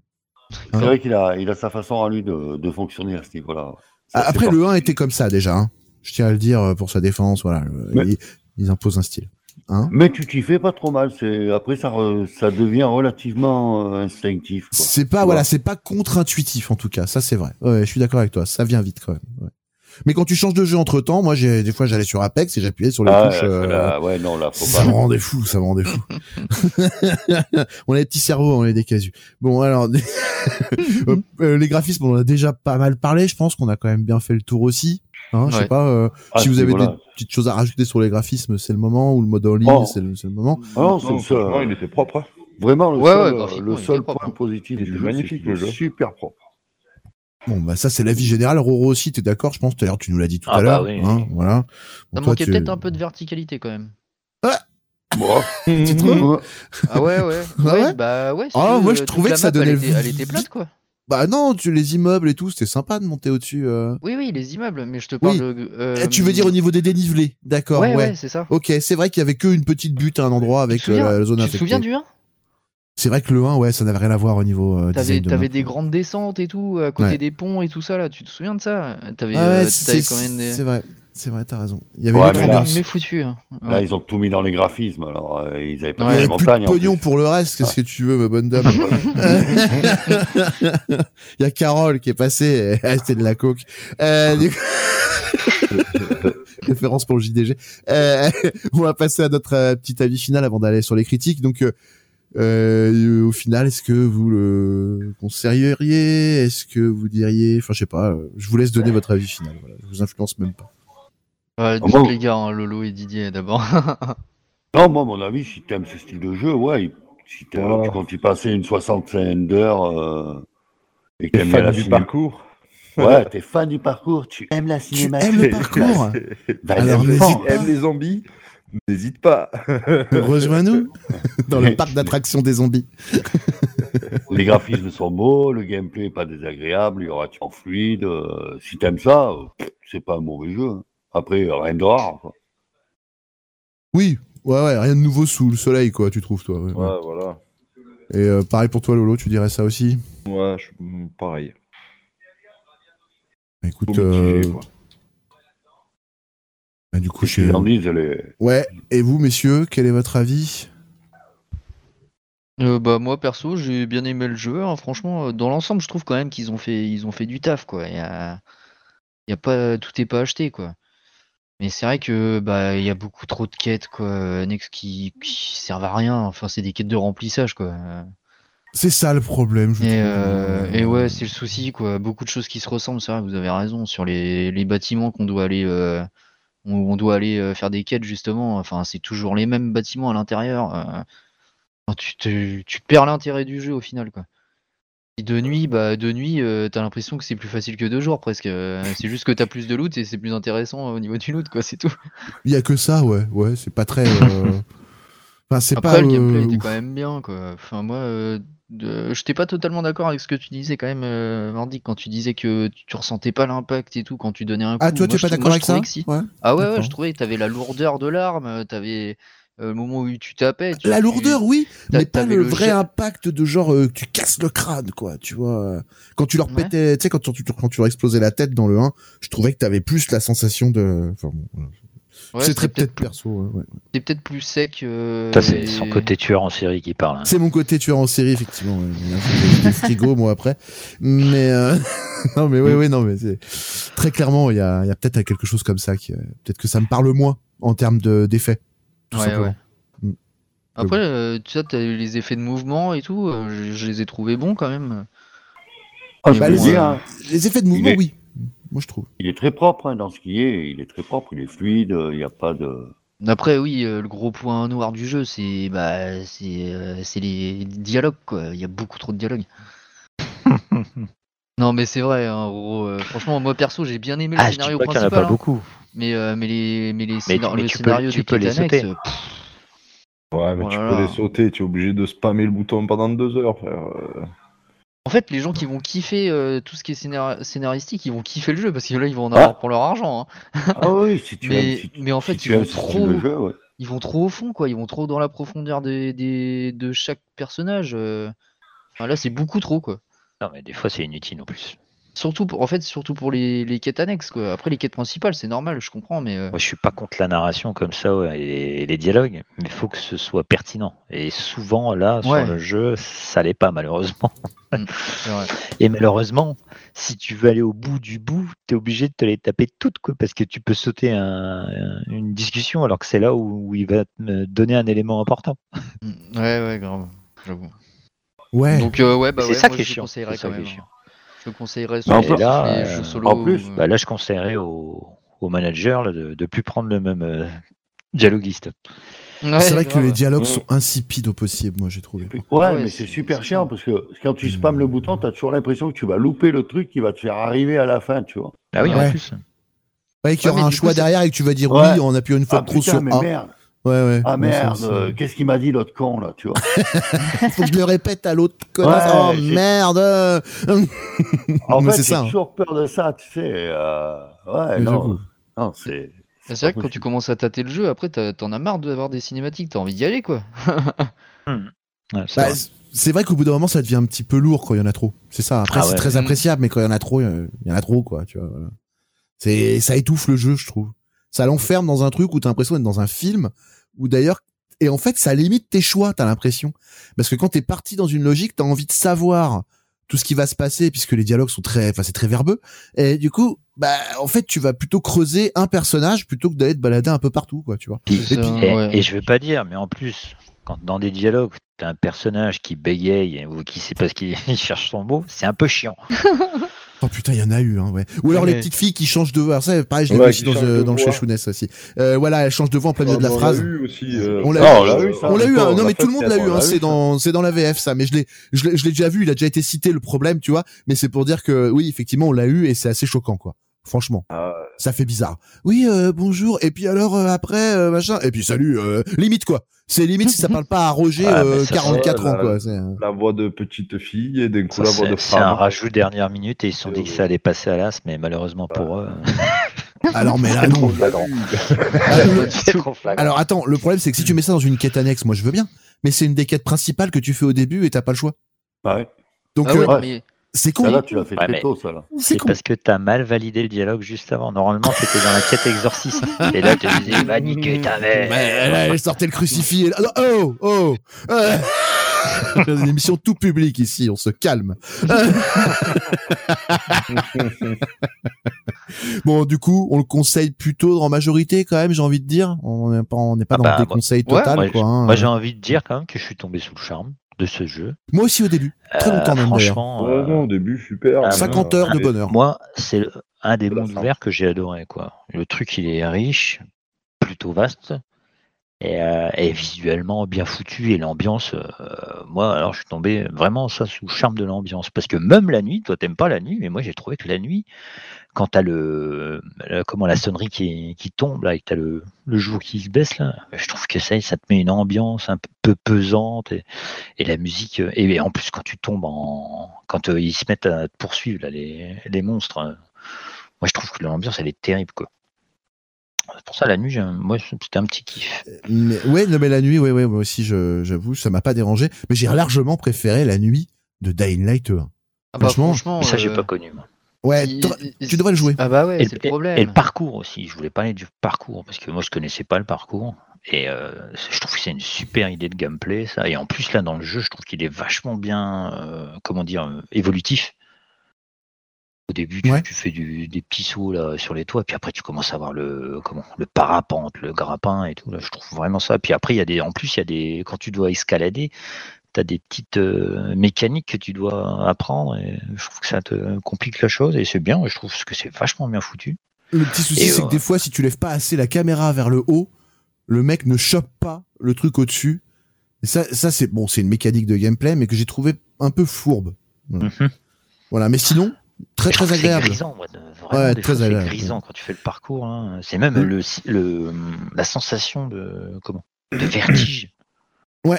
Hein vrai qu'il a, il a sa façon à lui de, de fonctionner à ce niveau-là. Ça, Après, le 1 était comme ça déjà. hein. Je tiens à le dire euh, pour sa défense. Voilà, ils, ils imposent un style. Hein Mais tu t'y fais pas trop mal. C'est après ça, re- ça devient relativement euh, instinctif. c'est pas voilà, c'est pas contre-intuitif en tout cas. Ça c'est vrai. Ouais, je suis d'accord avec toi. Ça vient vite quand même. ouais. Mais quand tu changes de jeu entre temps, moi j'ai des fois j'allais sur Apex et j'appuyais sur les Ah, touches. euh, là, ouais, non, là, faut Ça me pas. rendait fou, ça me rendait fou. on a des petits cerveaux, on est des casus. Bon, alors, euh, euh, les graphismes, on en a déjà pas mal parlé. Je pense qu'on a quand même bien fait le tour aussi. Hein, Je sais pas euh, Ah, si vous avez des petites choses à rajouter sur les graphismes, c'est le moment, ou le mode en ligne, Oh. c'est le, moment. Ah non, c'est Non, le seul. franchement, il était propre. hein. Vraiment, le Ouais, seul, ouais, euh, le seul propre, point hein. positif Il du était jeu, magnifique, le jeu. super propre. Bon, bah ça c'est l'avis général. Roro aussi, t'es d'accord, je pense. D'ailleurs, tu nous l'as dit tout Ah à bah l'heure. oui, hein, oui. voilà. Ça toi, manquait tu- peut-être un peu de verticalité quand même. Bon. Tu trouves Ah ouais, ouais. Ah ouais bah ouais. Ah, moi, je trouvais que ça donnait Elle était plate quoi. Bah non, tu les immeubles et tout, c'était sympa de monter au-dessus. euh. Oui, oui, les immeubles, mais je te parle Oui. euh, Eh, Tu veux dire au niveau des dénivelés, d'accord, Ouais, ouais. ouais, c'est ça. Ok, c'est vrai qu'il y avait que une petite butte à un endroit avec te souviens, euh, la zone tu te infectée. souviens du 1 C'est vrai que le 1, ouais, ça n'avait rien à voir au niveau euh, T'avais design de t'avais map. des grandes descentes et tout, à côté Ouais. des ponts et tout ça là, tu te souviens de ça? T'avais Ah euh, ouais, t'avais c'est quand même des. c'est vrai, c'est vrai, t'as raison. Il y avait Ouais, une autre mais là- foutu. hein. Là, ils ont tout mis dans les graphismes. Alors, euh, ils avaient pas Ouais. les plus de montagnes. en pognon plus. pour le reste, qu'est-ce que tu veux, ma bonne dame Il y a Carole qui est passée, elle c'était de la coke. Euh, du coup- Référence pour le JDG. Euh, on va passer à notre euh, petit avis final avant d'aller sur les critiques. Donc, euh, euh, au final, est-ce que vous le conseilleriez Est-ce que vous diriez? Enfin, je sais pas. euh, Je vous laisse donner votre avis final. Voilà, je vous influence même pas. Ouais, bon les gars, hein, Lolo et Didier d'abord. Non, moi, à mon avis, si t'aimes ce style de jeu, ouais, si t'as- Voilà. tu comptes y passer une soixantaine d'heures euh, et que T'es t'aimes la du cinéma- parcours. Ouais, t'es fan du parcours, tu aimes la Tu cinématique. aimes le parcours Bah, Alors, évidemment. n'hésite Si aime les zombies, n'hésite pas. Rejoins-nous dans le parc d'attractions des zombies. Les graphismes sont beaux, le gameplay est pas désagréable, il y aura en fluide. euh, si t'aimes ça, euh, c'est pas un mauvais jeu. Après, euh, rien de rare. quoi. Oui, ouais, ouais, rien de nouveau sous le soleil, quoi, tu trouves, toi. ouais, voilà. Et euh, pareil pour toi, Lolo, tu dirais ça aussi? Ouais, je- mm, pareil. Écoute, Faut mitiger, euh, bah, du coup, je... est- Ouais, et vous, messieurs, quel est votre avis? Euh, bah moi perso j'ai bien aimé le jeu hein. franchement dans l'ensemble je trouve quand même qu'ils ont fait ils ont fait du taf quoi il y a, il y a pas tout est pas acheté quoi mais c'est vrai que bah il y a beaucoup trop de quêtes quoi annexes qui, qui servent à rien. Enfin c'est des quêtes de remplissage quoi. C'est ça le problème, je et, trouve. euh, et ouais c'est le souci quoi. Beaucoup de choses qui se ressemblent c'est vrai vous avez raison sur les, les bâtiments qu'on doit aller euh, où on doit aller euh, faire des quêtes justement. Enfin c'est toujours les mêmes bâtiments à l'intérieur euh, tu, te, tu perds l'intérêt du jeu au final quoi. De nuit, bah de nuit, euh, t'as l'impression que c'est plus facile que de jour presque. Euh, C'est juste que t'as plus de loot et c'est plus intéressant au niveau du loot quoi, c'est tout. Il y a que ça, ouais, ouais, c'est pas très. euh, Enfin, c'est Après pas. le gameplay euh, était quand même bien quoi. Enfin moi, euh, de... j'étais pas totalement d'accord avec ce que tu disais quand même, euh, Mardi, quand tu disais que tu, ressentais pas l'impact et tout quand tu donnais un coup. Ah, toi, Moi, pas d'accord avec ça? si. Ouais. Ah ouais, je trouvais que t'avais la lourdeur de l'arme, euh, t'avais euh, le moment où tu tapais. tu- La tu- lourdeur, oui, mais pas le le vrai impact de genre euh, tu casses le crâne, quoi, tu vois. Quand tu leur Ouais. pétais, tu sais, quand tu, quand tu leur explosais la tête dans le 1, je trouvais que t'avais plus la sensation de. Enfin, bon. Ouais, c'est très peut-être plus- perso. ouais, ouais. C'est peut-être plus sec. euh, Ça, c'est et- son côté tueur en série qui parle. hein. C'est mon côté tueur en série, effectivement. des frigo, moi, après. Mais, euh... non, mais oui, oui, non, mais c'est très clairement, il y a, il y a peut-être quelque chose comme ça qui, euh, peut-être que ça me parle moins en termes de, d'effets. Tout Ouais, simplement. ouais. Mm. Après, euh, tu sais, t'as eu les effets de mouvement et tout, euh, je, je les ai trouvés bons quand même. Ah, Bah, bon, les, hein. effets de mouvement, est- oui. Moi, je trouve. Il est très propre hein, dans ce qui est. Il est très propre, il est fluide. Il n'y a pas de. Après, oui, euh, le gros point noir du jeu, c'est bah, c'est euh, c'est les dialogues, quoi. Il y a beaucoup trop de dialogues. non, mais c'est vrai, hein, gros, euh, franchement, moi perso, j'ai bien aimé le Ah, je dis scénario pas qu'il y en a principal. pas hein, beaucoup. mais, euh, mais les, mais les Mais, scénar- mais le tu peux, scénario tu des peux les sauter. euh, pff, Ouais, mais Oh tu peux les sauter, tu es obligé de spammer le bouton pendant deux heures, frère. En fait, les gens qui vont kiffer euh, tout ce qui est scénar- scénaristique, ils vont kiffer le jeu parce que là, ils vont en Ah. avoir pour leur argent. hein. Ah oui, si tu Mais- aimes, si tu- mais en fait, si tu ils vont trop- de jeu, ouais. ils vont trop au fond, quoi. Ils vont trop dans la profondeur des, des- de chaque personnage. euh. Enfin, là, c'est beaucoup trop, quoi. Non, mais des fois, c'est inutile en plus. Surtout pour, en fait, surtout pour les, les quêtes annexes, quoi. Après, les quêtes principales, c'est normal, je comprends, mais euh, Moi, je suis pas contre la narration comme ça ouais, et, les dialogues, mais il faut que ce soit pertinent. Et souvent, là, sur Ouais. le jeu, ça l'est pas, malheureusement. c'est vrai. Et malheureusement, si tu veux aller au bout du bout, tu es obligé de te les taper toutes, quoi, parce que tu peux sauter un- un- une discussion alors que c'est là où, où il va te donner un élément important. Mm, Ouais, ouais, grave. J'avoue. Ouais. Donc, euh, ouais, bah c'est ouais, ça moi, qui est je chiant. conseillerais c'est ça quand qui est même. chiant. hein. Je le conseillerais en sur plus- les là, jeux euh, solo. en plus, euh, Bah là, je conseillerais au, au manager là, de ne plus prendre le même euh, dialoguiste. Ouais, c'est vrai que les dialogues Ouais. sont insipides au possible, moi j'ai trouvé. Ouais, Ouais, mais c'est- super chiant parce que quand tu spammes le bouton, tu as toujours l'impression que tu vas louper le truc qui va te faire arriver à la fin, tu vois. Ah oui, Ouais. en plus. Ouais, qu'il y aura un choix coup, derrière et que tu vas dire Ouais. oui en appuyant une fois Ah trop putain, sur mais A. merde. Ouais, ouais. Ah merde, euh, qu'est-ce qu'il m'a dit l'autre con là, tu vois. Faut que je le répète à l'autre. Ouais, oh merde. En Mais fait, j'ai hein. toujours peur de ça, tu sais. euh, Ouais, Mais non, non, c'est. C'est vrai que quand tu commences à tâter le jeu, après t'en as marre d'avoir des cinématiques, t'as envie d'y aller quoi. Ouais, c'est Bah, vrai. c'est vrai qu'au bout d'un moment, ça devient un petit peu lourd quand il y en a trop. C'est ça. Après, Ah c'est ouais. très Mm. appréciable, mais quand il y en a trop, il y en a trop, quoi. Tu vois. voilà. C'est, ça étouffe le jeu, je trouve. Ça l'enferme dans un truc où t'as l'impression d'être dans un film, ou d'ailleurs, et en fait, ça limite tes choix, t'as l'impression. Parce que quand t'es parti dans une logique, t'as envie de savoir tout ce qui va se passer, puisque les dialogues sont très, enfin, c'est très verbeux. Et du coup, bah, en fait, tu vas plutôt creuser un personnage plutôt que d'aller te balader un peu partout, quoi, tu vois. Et, ça, et- ouais. et je veux pas dire, mais en plus, quand dans des dialogues, t'as un personnage qui bégaye ou qui sait pas ce qu'il il cherche son mot, c'est un peu chiant. Oh putain, il y en a eu, hein, ouais. Ou alors les petites filles qui changent de voix. Alors ça, pareil, je l'ai Ouais, vu aussi dans, changent euh, dans le. Chouchounès aussi. Euh, voilà, elle change de voix en plein milieu de la on l'a phrase. eu aussi, euh, On l'a Ah, eu. on l'a eu, ça. On l'a eu, encore, hein. non on mais tout le monde l'a eu, hein. c'est dans c'est dans la VF ça, mais je l'ai je l'ai je l'ai déjà vu, il a déjà été cité le problème, tu vois, mais c'est pour dire que oui, effectivement, on l'a eu et c'est assez choquant quoi. Franchement, Ah, ça fait bizarre. Oui, euh, bonjour et puis alors euh, après euh, machin et puis salut euh, limite quoi. C'est limite si ça parle pas à Roger Ouais, mais euh, ça, 44 c'est- ans la- quoi, c'est euh, la voix de petite fille et d'un coup Ça, la voix C'est de c'est un femme. rajout dernière minute et ils se sont dit que ça allait passer à l'as, mais malheureusement pour eux. Alors mais là non. Alors attends, le problème c'est que si tu mets ça dans une quête annexe, moi je veux bien, mais c'est une des quêtes principales que tu fais au début et t'as pas le choix. Ouais. Donc Ah ouais, mais c'est con. Ça, là, tu l'as fait Ouais, très mais- tôt, ça, là. C'est C'est con. parce que t'as mal validé le dialogue juste avant. Normalement, c'était dans la quête exorciste. Et là, tu disais, va niquer ta mère. Mais elle sortait le crucifix et là, oh, oh, euh, C'est une émission tout public ici, on se calme. bon, du coup, on le conseille plutôt en majorité quand même, j'ai envie de dire. On n'est pas, on n'est pas Ah dans bah, le moi- déconseil ouais, total, moi, hein. Moi, j'ai envie de dire quand même que je suis tombé sous le charme de ce jeu. Moi aussi au début, très Euh, longtemps même d'ailleurs. franchement, Ouais, euh, non, au début, super. ah, mais, 50 euh, heures de bonheur. moi, c'est un des mondes ouverts que j'ai adoré. Quoi. Le truc, il est riche, plutôt vaste. Et, euh, et visuellement bien foutu et l'ambiance, euh, moi alors je suis tombé vraiment ça sous le charme de l'ambiance parce que même la nuit, toi t'aimes pas la nuit, mais moi j'ai trouvé que la nuit, quand t'as le, le- comment la sonnerie qui, qui tombe là et que t'as le, le jour qui se baisse là, je trouve que ça, ça te met une ambiance un peu pesante et, et la musique euh, et en plus quand tu tombes en quand euh, ils se mettent à te poursuivre là, les, les monstres, euh, moi je trouve que l'ambiance elle est terrible quoi. C'est pour ça la nuit, moi c'était un petit kiff. Mais, ouais, non, mais la nuit, ouais, ouais, moi aussi, je- j'avoue, ça m'a pas dérangé. Mais j'ai largement préféré la nuit de Dying Light 1. ah bah, franchement, franchement, ça j'ai euh, pas connu moi. Ouais, il- t'aurais- il- tu devrais le jouer. Ah bah ouais, Et, c'est le problème. et le parcours aussi, je voulais parler du parcours parce que moi je connaissais pas le parcours et euh, je trouve que c'est une super idée de gameplay ça et en plus là dans le jeu je trouve qu'il est vachement bien euh, comment dire euh, évolutif. Au début tu, Ouais. tu fais du- des petits sauts là sur les toits puis après tu commences à voir le comment le parapente, le grappin et tout là je trouve vraiment ça puis après il y a des en plus il y a des quand tu dois escalader tu as des petites euh, mécaniques que tu dois apprendre et je trouve que ça te complique la chose et c'est bien je trouve que c'est vachement bien foutu. Le petit souci, c'est euh, que des fois, si tu lèves pas assez la caméra vers le haut, le mec ne chope pas le truc au-dessus. Ça, ça c'est bon, c'est une mécanique de gameplay, mais que j'ai trouvé un peu fourbe. Voilà. Mhm. Voilà, mais sinon, très très agréable. grisant, moi, de- vraiment, Ouais, des très agréable, grisant quand tu fais le parcours. hein. C'est même Mm. le, le, la sensation de comment de vertige. Il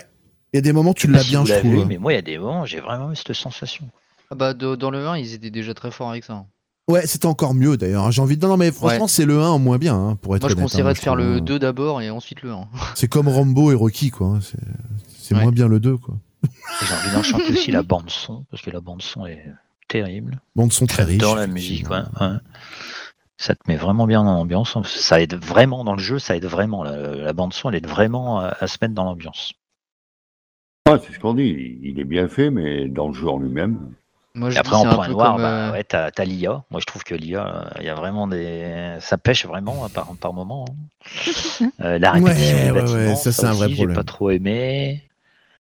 y a des moments, tu l'as si bien, je l'avez trouve. eu, mais moi, il y a des moments, j'ai vraiment eu cette sensation. Ah bah de- dans le 1, ils étaient déjà très forts avec ça. hein. Ouais, c'était encore mieux d'ailleurs. hein. J'ai envie de. Non, non, mais franchement, c'est le 1 en moins bien, hein, pour être Moi je conseillerais hein, de faire le hein. 2 d'abord et ensuite le 1. C'est comme Rambo et Rocky, quoi. C'est c'est Ouais. moins bien le 2, quoi. J'ai envie d'en chanter aussi la bande son parce que la bande son est terrible. Bande son très riche. Dans la musique, ouais. Ça te met vraiment bien dans l'ambiance. Ça aide vraiment dans le jeu, ça aide vraiment. La, la bande son, elle aide vraiment à, à se mettre dans l'ambiance. Ouais, c'est ce qu'on dit. Il est bien fait, mais dans le jeu en lui-même. Moi je Et dis après, en point noir, comme, bah, euh, ouais, t'as, t'as l'IA. Moi, je trouve que l'IA, il y a vraiment des. Ça pêche vraiment hein, par, par moment. hein. Euh, la répétition Ouais, des ouais, bâtiments, ouais, ça, c'est un vrai aussi, J'ai problème. pas trop aimé.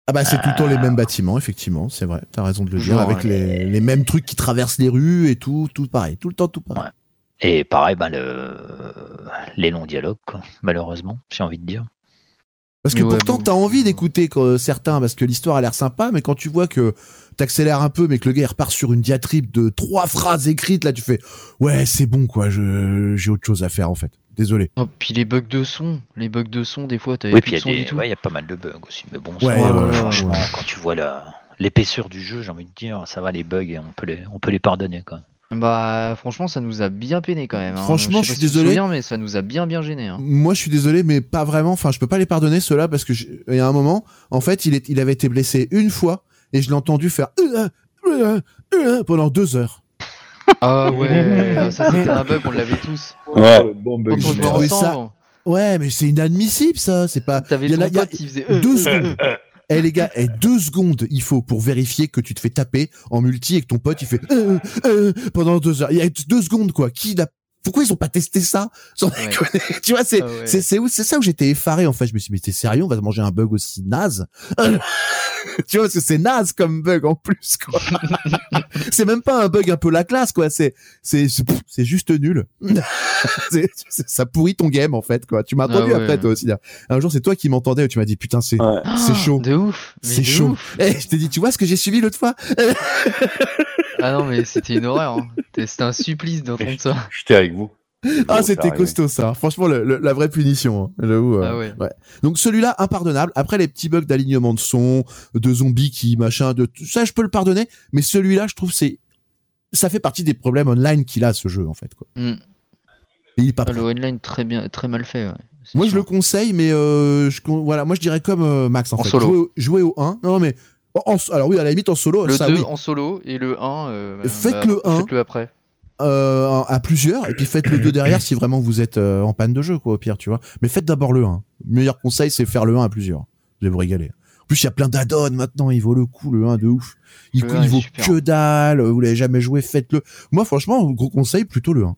Ah bah c'est tout le temps les Euh, mêmes bâtiments, effectivement, c'est vrai, t'as raison de le dire, avec les, les mêmes trucs qui traversent les rues et tout, tout pareil, tout le temps tout pareil. Et pareil, bah, le... les longs dialogues, quoi, malheureusement, j'ai envie de dire. Parce que Ouais, pourtant, bon. t'as envie d'écouter euh, certains parce que l'histoire a l'air sympa, mais quand tu vois que t'accélères un peu, mais que le gars il repart sur une diatribe de trois phrases écrites, là, tu fais ouais, c'est bon quoi, je j'ai autre chose à faire en fait. Désolé. Oh, puis les bugs de son, les bugs de son, des fois, t'avais Oui, puis il y, a du des- tout. ouais, il y a pas mal de bugs aussi. Mais bon, Ouais, ça, ouais, franchement, ouais. quand tu vois la- l'épaisseur du jeu, j'ai envie de dire, ça va, les bugs, et on peut les, on peut les pardonner quand même. Bah, franchement, ça nous a bien peiné quand même. hein. Franchement, sais je pas suis si désolé. souviens, mais ça nous a bien bien gêné. Hein. Moi, je suis désolé, mais pas vraiment. Enfin, je peux pas les pardonner ceux-là parce que j'ai- il y a un moment, en fait, il est, il avait été blessé une fois et je l'ai entendu faire euh, euh, euh, pendant deux heures. Ah ouais, ça c'était un bug, on l'avait tous. Ouais. Bon bug. Ça- Ouais, mais c'est inadmissible ça. C'est pas. t'avais Il y a- il y a- pote qui faisait. deux secondes. Eh les gars, eh, deux secondes il faut pour vérifier que tu te fais taper en multi et que ton pote il fait euh, euh, pendant deux heures. Il y a deux secondes quoi. Qui l'a pourquoi ils ont pas testé ça sans Ouais. déconner Tu vois, c'est Ah ouais. c'est c'est où c'est ça où j'étais effaré en fait. Je me suis dit mais t'es sérieux, on va manger un bug aussi naze Tu vois parce que c'est naze comme bug en plus quoi. c'est même pas un bug un peu la classe quoi. C'est c'est c'est juste nul. Ça pourrit ton game en fait quoi. Tu m'as Ah entendu ouais. après toi aussi. là. Un jour c'est toi qui m'entendais où tu m'as dit putain c'est Ouais. c'est Ah, chaud. De ouf. mais C'est chaud. ouf. Eh, je t'ai dit, tu vois ce que j'ai subi l'autre fois? Ah non, mais c'était une horreur. hein. C'était un supplice d'entendre ça. J'étais avec vous. Ah, c'était costaud ça. Franchement, le- le- la vraie punition. hein. J'avoue, euh, Ah ouais. Donc celui-là, impardonnable. Après, les petits bugs d'alignement de son, de zombies qui machin, de tout ça, je peux le pardonner. Mais celui-là, je trouve, c'est ça fait partie des problèmes online qu'il a ce jeu en fait. Quoi. Mm. Et il est pas Ah. Le online très bien, très mal fait. ouais. Moi, je le conseille, mais euh, je, voilà, moi, je dirais comme euh, Max en, En fait. solo. Jouer, au- jouer au 1. Non, mais en- alors oui, à la limite en solo, Le ça 2 oui. en solo et le 1. euh, Faites bah, le 1. Faites-le après. euh, à plusieurs et puis faites le 2 derrière si vraiment vous êtes euh, en panne de jeu quoi au pire tu vois mais faites d'abord le 1 meilleur conseil c'est faire le 1 à plusieurs vous allez vous régaler en plus il y a plein d'add-ons maintenant il vaut le coup le 1 de ouf il, Le 1 vaut super. que dalle vous l'avez jamais joué faites-le moi franchement gros conseil plutôt le 1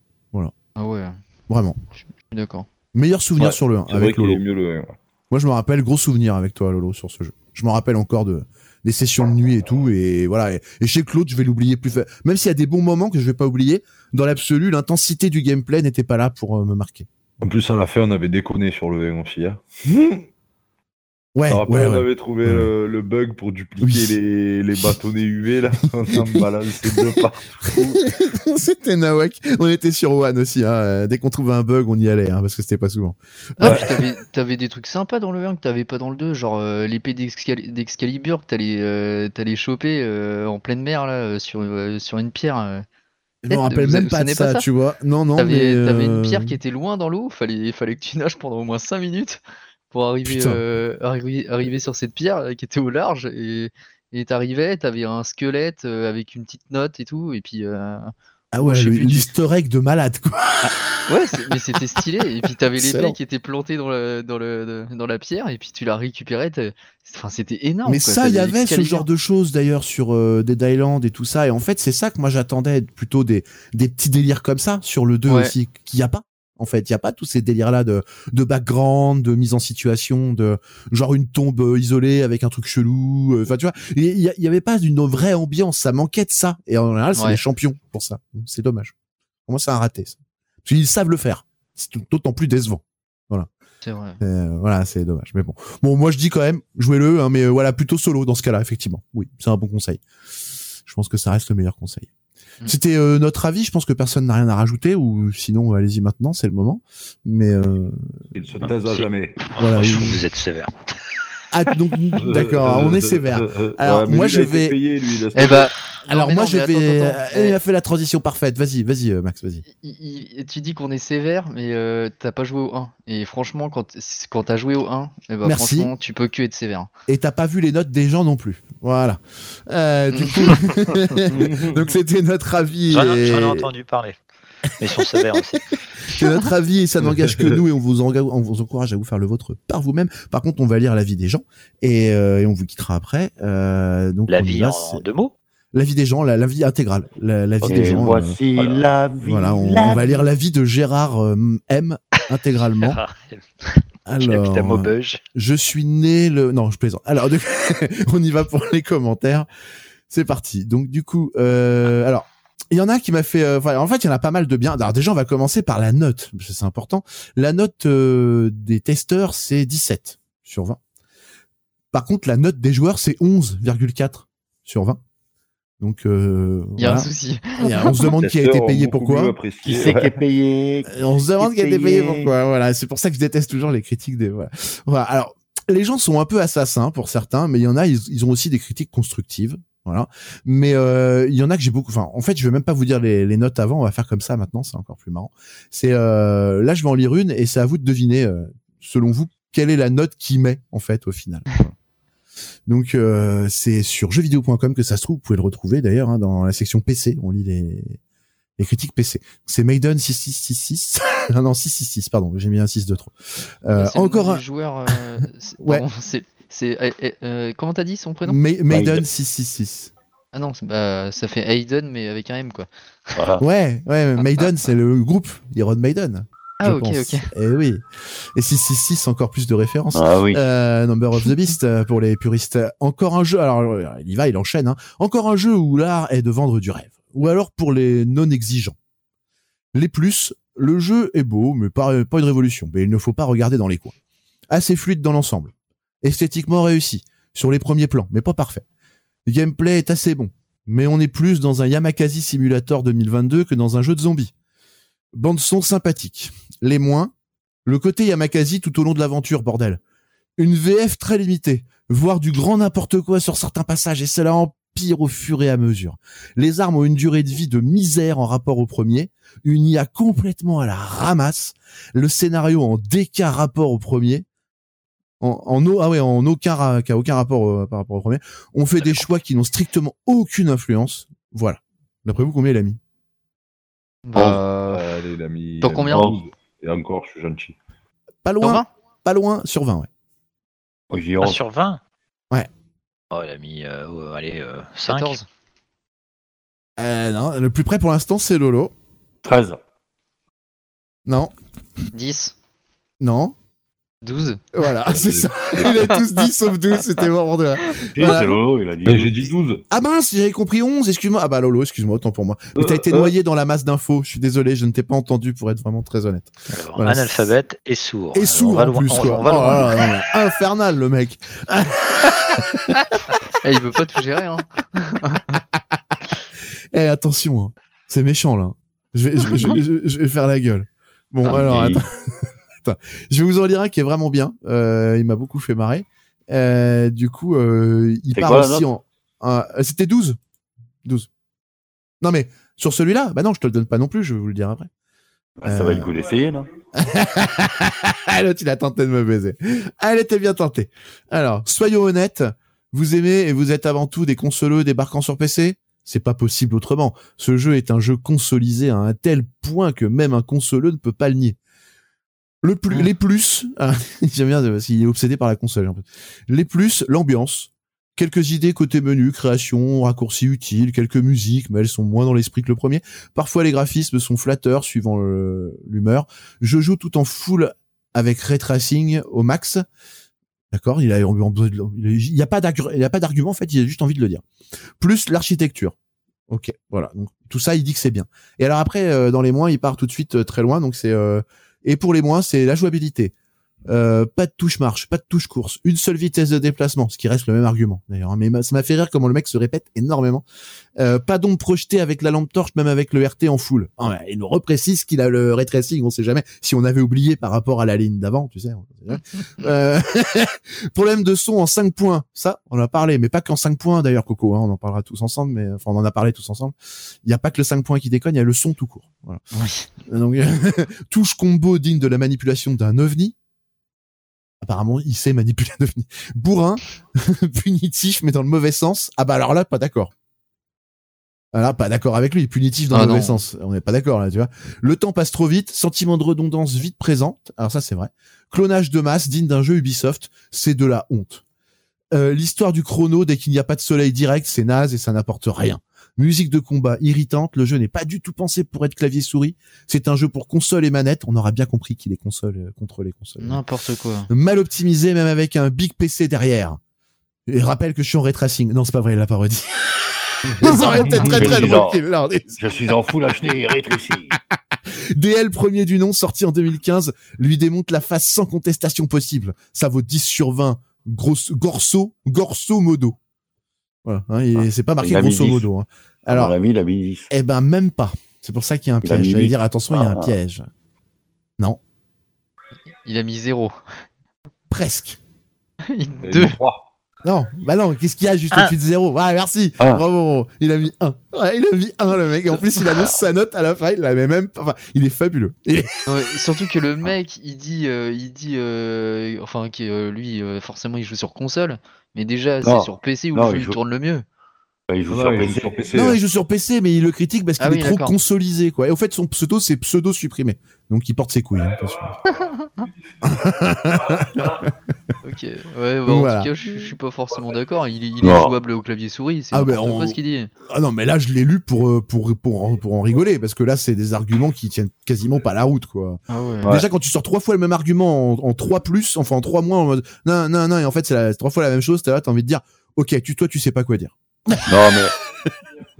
Ah ouais, vraiment je suis d'accord. meilleur souvenir Ouais, sur le 1 C'est vrai avec Lolo mieux le. ouais. moi je me rappelle gros souvenir avec toi Lolo sur ce jeu je me rappelle encore de des sessions de nuit et tout et voilà et, et chez Claude je vais l'oublier plus fa- même s'il y a des bons moments que je vais pas oublier dans l'absolu l'intensité du gameplay n'était pas là pour euh, me marquer En plus, à la fin, on avait déconné sur le 1 aussi. Hein. ouais rappelle, on avait trouvé Ouais. le, le bug pour dupliquer Oui. les, les bâtonnets UV, là. On balançait deux partout. c'était Nawak. On était sur One aussi. Hein. Euh, Dès qu'on trouvait un bug, on y allait, hein, parce que c'était pas souvent. Ah, t'avais, t'avais des trucs sympas dans le 1 que t'avais pas dans le 2, genre euh, l'épée d'Excal- d'Excalibur que t'allais, euh, t'allais choper euh, en pleine mer là, sur, euh, sur une pierre. Je me rappelle même pas de pas ça, tu vois. Non, non, T'avais, mais. t'avais une pierre qui était loin dans l'eau, fallait, fallait que tu nages pendant au moins 5 minutes pour arriver, euh, arriver, arriver sur cette pierre euh, qui était au large et et t'arrivais, t'avais un squelette euh, avec une petite note et tout, et puis euh, Ah ouais, le- du- de malade, quoi. ouais, c'est- mais c'était stylé. Et puis t'avais l'épée qui était plantée dans, le, dans, le, dans la pierre, et puis tu la récupérais. Enfin, c'était énorme. Mais quoi. ça, il y avait ce genre de choses d'ailleurs sur euh, Dead Island et tout ça. Et en fait, c'est ça que moi j'attendais plutôt des, des petits délires comme ça sur le 2 Ouais. aussi, qu'il n'y a pas. En fait, il y a pas tous ces délires-là de, de background, de mise en situation, de genre une tombe euh, isolée avec un truc chelou. euh, Enfin, tu vois, il y, avait pas d'une vraie ambiance. Ça manquait de ça. Et en général, c'est Ouais. les champions pour ça. C'est dommage. Pour moi, c'est un raté. Ça. Parce qu'ils savent le faire. C'est d'autant plus décevant. C'est vrai. Euh, voilà, c'est dommage. Mais bon. Bon, moi je dis quand même, jouez-le, hein, mais euh, voilà, plutôt solo dans ce cas-là, effectivement. Oui, c'est un bon conseil. Je pense que ça reste le meilleur conseil. Mm. C'était euh, notre avis. Je pense que personne n'a rien à rajouter, ou sinon, allez-y maintenant, c'est le moment. Mais euh, Il se taise à jamais. voilà. Vous êtes sévère. Ah, donc, d'accord, on est sévère. Euh, Alors, moi, lui, je vais- payé, lui, laisse Eh non, Alors moi non, je vais. attends, attends, Euh, Il a fait la transition parfaite. Vas-y, vas-y, euh, Max, vas-y. il- tu dis qu'on est sévère, mais euh, t'as pas joué au 1. Et franchement, quand, quand t'as joué au 1, eh Merci. franchement, tu peux que être sévère. Et t'as pas vu les notes des gens non plus. Voilà. Euh, du coup, donc c'était notre avis. J'en ai, et- j'en ai entendu parler. Mais ils sont sévères aussi. C'est notre avis et ça n'engage que nous et on vous, enga- on vous encourage à vous faire le vôtre par vous-même. Par contre, on va lire l'avis des gens et, euh, et on vous quittera après. Euh, donc La vie va, en c'est- deux mots? l'avis des gens, la, la vie intégrale, la, la vie des gens. euh, voici voilà. la vie. voilà, on, la on va vie. lire l'avis de Gérard euh, M intégralement. Alors, je suis né le. Non, je plaisante. Alors, de- on y va pour les commentaires. C'est parti. Donc, du coup, euh, alors, il y en a qui m'a fait. euh, en fait, il y en a pas mal de bien. Alors, déjà, on va commencer par la note, parce que c'est important. La note euh, des testeurs, c'est 17 sur 20. Par contre, la note des joueurs, c'est 11,4 sur 20. Donc, euh, Il y a un souci. A- on se demande qui a été payé pourquoi. Qui c'est qui est payé Euh, On se demande Qui a été payé payé pourquoi. Voilà, c'est pour ça que je déteste toujours les critiques des. Voilà. Voilà. Alors, les gens sont un peu assassins pour certains, mais il y en a, ils, ils ont aussi des critiques constructives. Voilà. Mais euh, il y en a que j'ai beaucoup. Enfin, en fait, je vais même pas vous dire les, les notes avant. On va faire comme ça maintenant. C'est encore plus marrant. C'est euh, là, je vais en lire une et c'est à vous de deviner, euh, selon vous, quelle est la note qu'il met en fait au final. Voilà. Donc euh, c'est sur jeuxvideo.com que ça se trouve. Vous pouvez le retrouver d'ailleurs hein, dans la section PC. On lit les les critiques PC. C'est Maiden 6666. ah non, 666, pardon, j'ai mis un 6 de trop. Euh, encore un joueur. euh, Ouais. c'est. C'est- euh, euh, comment t'as dit son prénom? Ma- Maiden Maiden. 666. Ah non, bah, ça fait Hayden, mais avec un M quoi. Voilà. Ouais, ouais, Maiden, c'est le groupe Iron Maiden. Ah, ok, pense. ok. Et oui. Et 666, encore plus de références. Ah oui. Euh, Number of the Beast euh, pour les puristes. Encore un jeu. Alors il y va, il enchaîne. Hein. Encore un jeu où l'art est de vendre du rêve. Ou alors pour les non exigeants. Les plus, le jeu est beau, mais pas, pas une révolution. Mais il ne faut pas regarder dans les coins. Assez fluide dans l'ensemble. Esthétiquement réussi. Sur les premiers plans, mais pas parfait. Le gameplay est assez bon. Mais on est plus dans un Yamakasi Simulator 2022 que dans un jeu de zombies. Bande son sympathique. Les moins, le côté Yamakasi tout au long de l'aventure, bordel une VF très limitée, voire du grand n'importe quoi sur certains passages, et cela empire au fur et à mesure. Les armes ont une durée de vie de misère en rapport au premier, une IA complètement à la ramasse, le scénario en décart rapport au premier, en, en, ah ouais, en aucun, qui a aucun rapport euh, par rapport au premier. On fait des choix qui n'ont strictement aucune influence. Voilà. D'après vous, combien il a mis Bah, Allez, il a mis. Mis combien? 12. Et encore, je suis gentil. Pas loin, 20 pas loin, sur 20, ouais. Moi, j'ai Ah, 11. sur 20 Ouais. Oh, il a mis, euh, oh, allez, euh, 5. 14. Euh, non, le plus près pour l'instant, c'est Lolo. 13. Non, 10. non. 12. Voilà, c'est ça. Il a tous dit sauf 12, c'était vraiment de Si, Voilà. c'est Lolo, il a dit. Mais j'ai dit 12. Ah mince, j'avais compris 11, excuse-moi. Ah bah Lolo, excuse-moi, autant pour moi. Mais t'as Euh, été euh. noyé dans la masse d'infos, je suis désolé, je ne t'ai pas entendu pour être vraiment très honnête. Alors, Voilà. Analphabète et sourd. Et sourd en plus, quoi. on va Oh là là, infernal le mec. Eh, il veut pas tout gérer, hein. Eh attention, hein. c'est méchant là. Je vais, je, je- je- je vais faire la gueule. Bon, Ah, alors oui. attends. Attends. Je vais vous en lire un qui est vraiment bien. Euh, il m'a beaucoup fait marrer. Euh, du coup, euh, il part quoi aussi en. euh, C'était 12. 12. Non mais sur celui-là, bah non, je te le donne pas non plus, je vais vous le dire après. Ah, Ça va le coup d'essayer, là. L'autre, il a tenté de me baiser. Elle était bien tentée. Alors, soyons honnêtes. Vous aimez et vous êtes avant tout des consoleux débarquant sur PC C'est pas possible autrement. Ce jeu est un jeu consolisé à un tel point que même un consoleux ne peut pas le nier. Le plus, les plus, ah, j'aime bien est obsédé par la console. en fait. Les plus, l'ambiance. Quelques idées côté menu, création, raccourcis utiles, quelques musiques, mais elles sont moins dans l'esprit que le premier. Parfois, les graphismes sont flatteurs suivant l'humeur. Je joue tout en full avec ray tracing au max. D'accord, il a, il y a pas d'argu- il y a pas d'argument en fait, il a juste envie de le dire. Plus l'architecture. Ok, voilà. Donc tout ça, il dit que c'est bien. Et alors après, euh, dans les moins, il part tout de suite euh, très loin. Donc c'est euh, et pour les moins, c'est la jouabilité. Euh, pas de touche marche, pas de touche course, une seule vitesse de déplacement, ce qui reste le même argument d'ailleurs. hein. Mais ma- ça m'a fait rire comment le mec se répète énormément. Euh, pas d'ombre projetée avec la lampe torche, même avec le RT en full. Ah ouais, il nous reprécise qu'il a le ray tracing, on sait jamais. Si on avait oublié par rapport à la ligne d'avant, tu sais. Euh, problème de son en 5 points, ça, on en a parlé, mais pas qu'en 5 points d'ailleurs, Coco. Hein, on en parlera tous ensemble, mais enfin on en a parlé tous ensemble. Il n'y a pas que le 5 points qui déconne, il y a le son tout court. Voilà. Donc touche combo digne de la manipulation d'un ovni. Apparemment, il sait manipuler un ovni. Bourrin, punitif, mais dans le mauvais sens. Ah bah alors là, pas d'accord. Voilà, pas d'accord avec lui, punitif dans Ah le mauvais sens. On n'est pas d'accord là, tu vois. Le temps passe trop vite, sentiment de redondance vite présente. Alors ça, c'est vrai. Clonage de masse digne d'un jeu Ubisoft, c'est de la honte. Euh, L'histoire du chrono, dès qu'il n'y a pas de soleil direct, c'est naze et ça n'apporte rien. Musique de combat irritante, le jeu n'est pas du tout pensé pour être clavier-souris. C'est un jeu pour console et manette. On aura bien compris qu'il est console euh, contre les consoles. N'importe quoi. Mal optimisé, même avec un big PC derrière. Et rappelle que je suis en ray tracing. Non, c'est pas vrai, l'a été très Je très suis drôle. Je suis en full HD et rétréci. DL premier du nom, sorti en 2015, lui démonte la face sans contestation possible. Ça vaut 10 sur 20. Grosso, gorso, gorso modo. Voilà, hein, et c'est pas marqué il a mis grosso 10. modo. Hein. Alors, Alors, il a mis, il a mis 10. eh ben même pas. C'est pour ça qu'il y a un piège. huit. dire attention, il y a un Ah. piège. Non, Il a mis 0. presque. 2. trois. Non, bah non, qu'est-ce qu'il y a juste Un. au-dessus de zéro? Ouais, merci. Un. Bravo. Il a mis un. Ouais, il a mis un, le mec. Et en plus, il annonce sa note à la fin. Il la met même pas. Enfin, il est fabuleux. Il est- Ouais, surtout que le mec, il dit, euh, il dit, euh, enfin, que euh, lui, euh, forcément, il joue sur console, mais déjà, c'est sur PC où Non, le jeu joue- tourne le mieux. Bah, il joue Non, sur il joue PC. sur PC. Non, il joue sur PC, mais il le critique parce qu'il Ah est oui, trop consolisé, quoi. Et au fait, son pseudo, c'est pseudo supprimé. Donc, il porte ses couilles. hein. Ok. Ouais, bah, en voilà. tout cas, je, je suis pas forcément d'accord. Il, est- il est Non. jouable au clavier souris. C'est Ah, ben, n'importe on- quoi ce qu'il dit. Ah non, mais là, je l'ai lu pour, euh, pour, pour, en- pour en rigoler. Parce que là, c'est des arguments qui tiennent quasiment pas la route, quoi. Ah ouais. Ouais. Déjà, quand tu sors trois fois le même argument en, en trois plus, enfin en trois mois, en mode, non, non, non, et en fait, c'est trois fois la même chose, t'as envie de dire, ok, tu, toi, tu sais pas quoi dire. Non, mais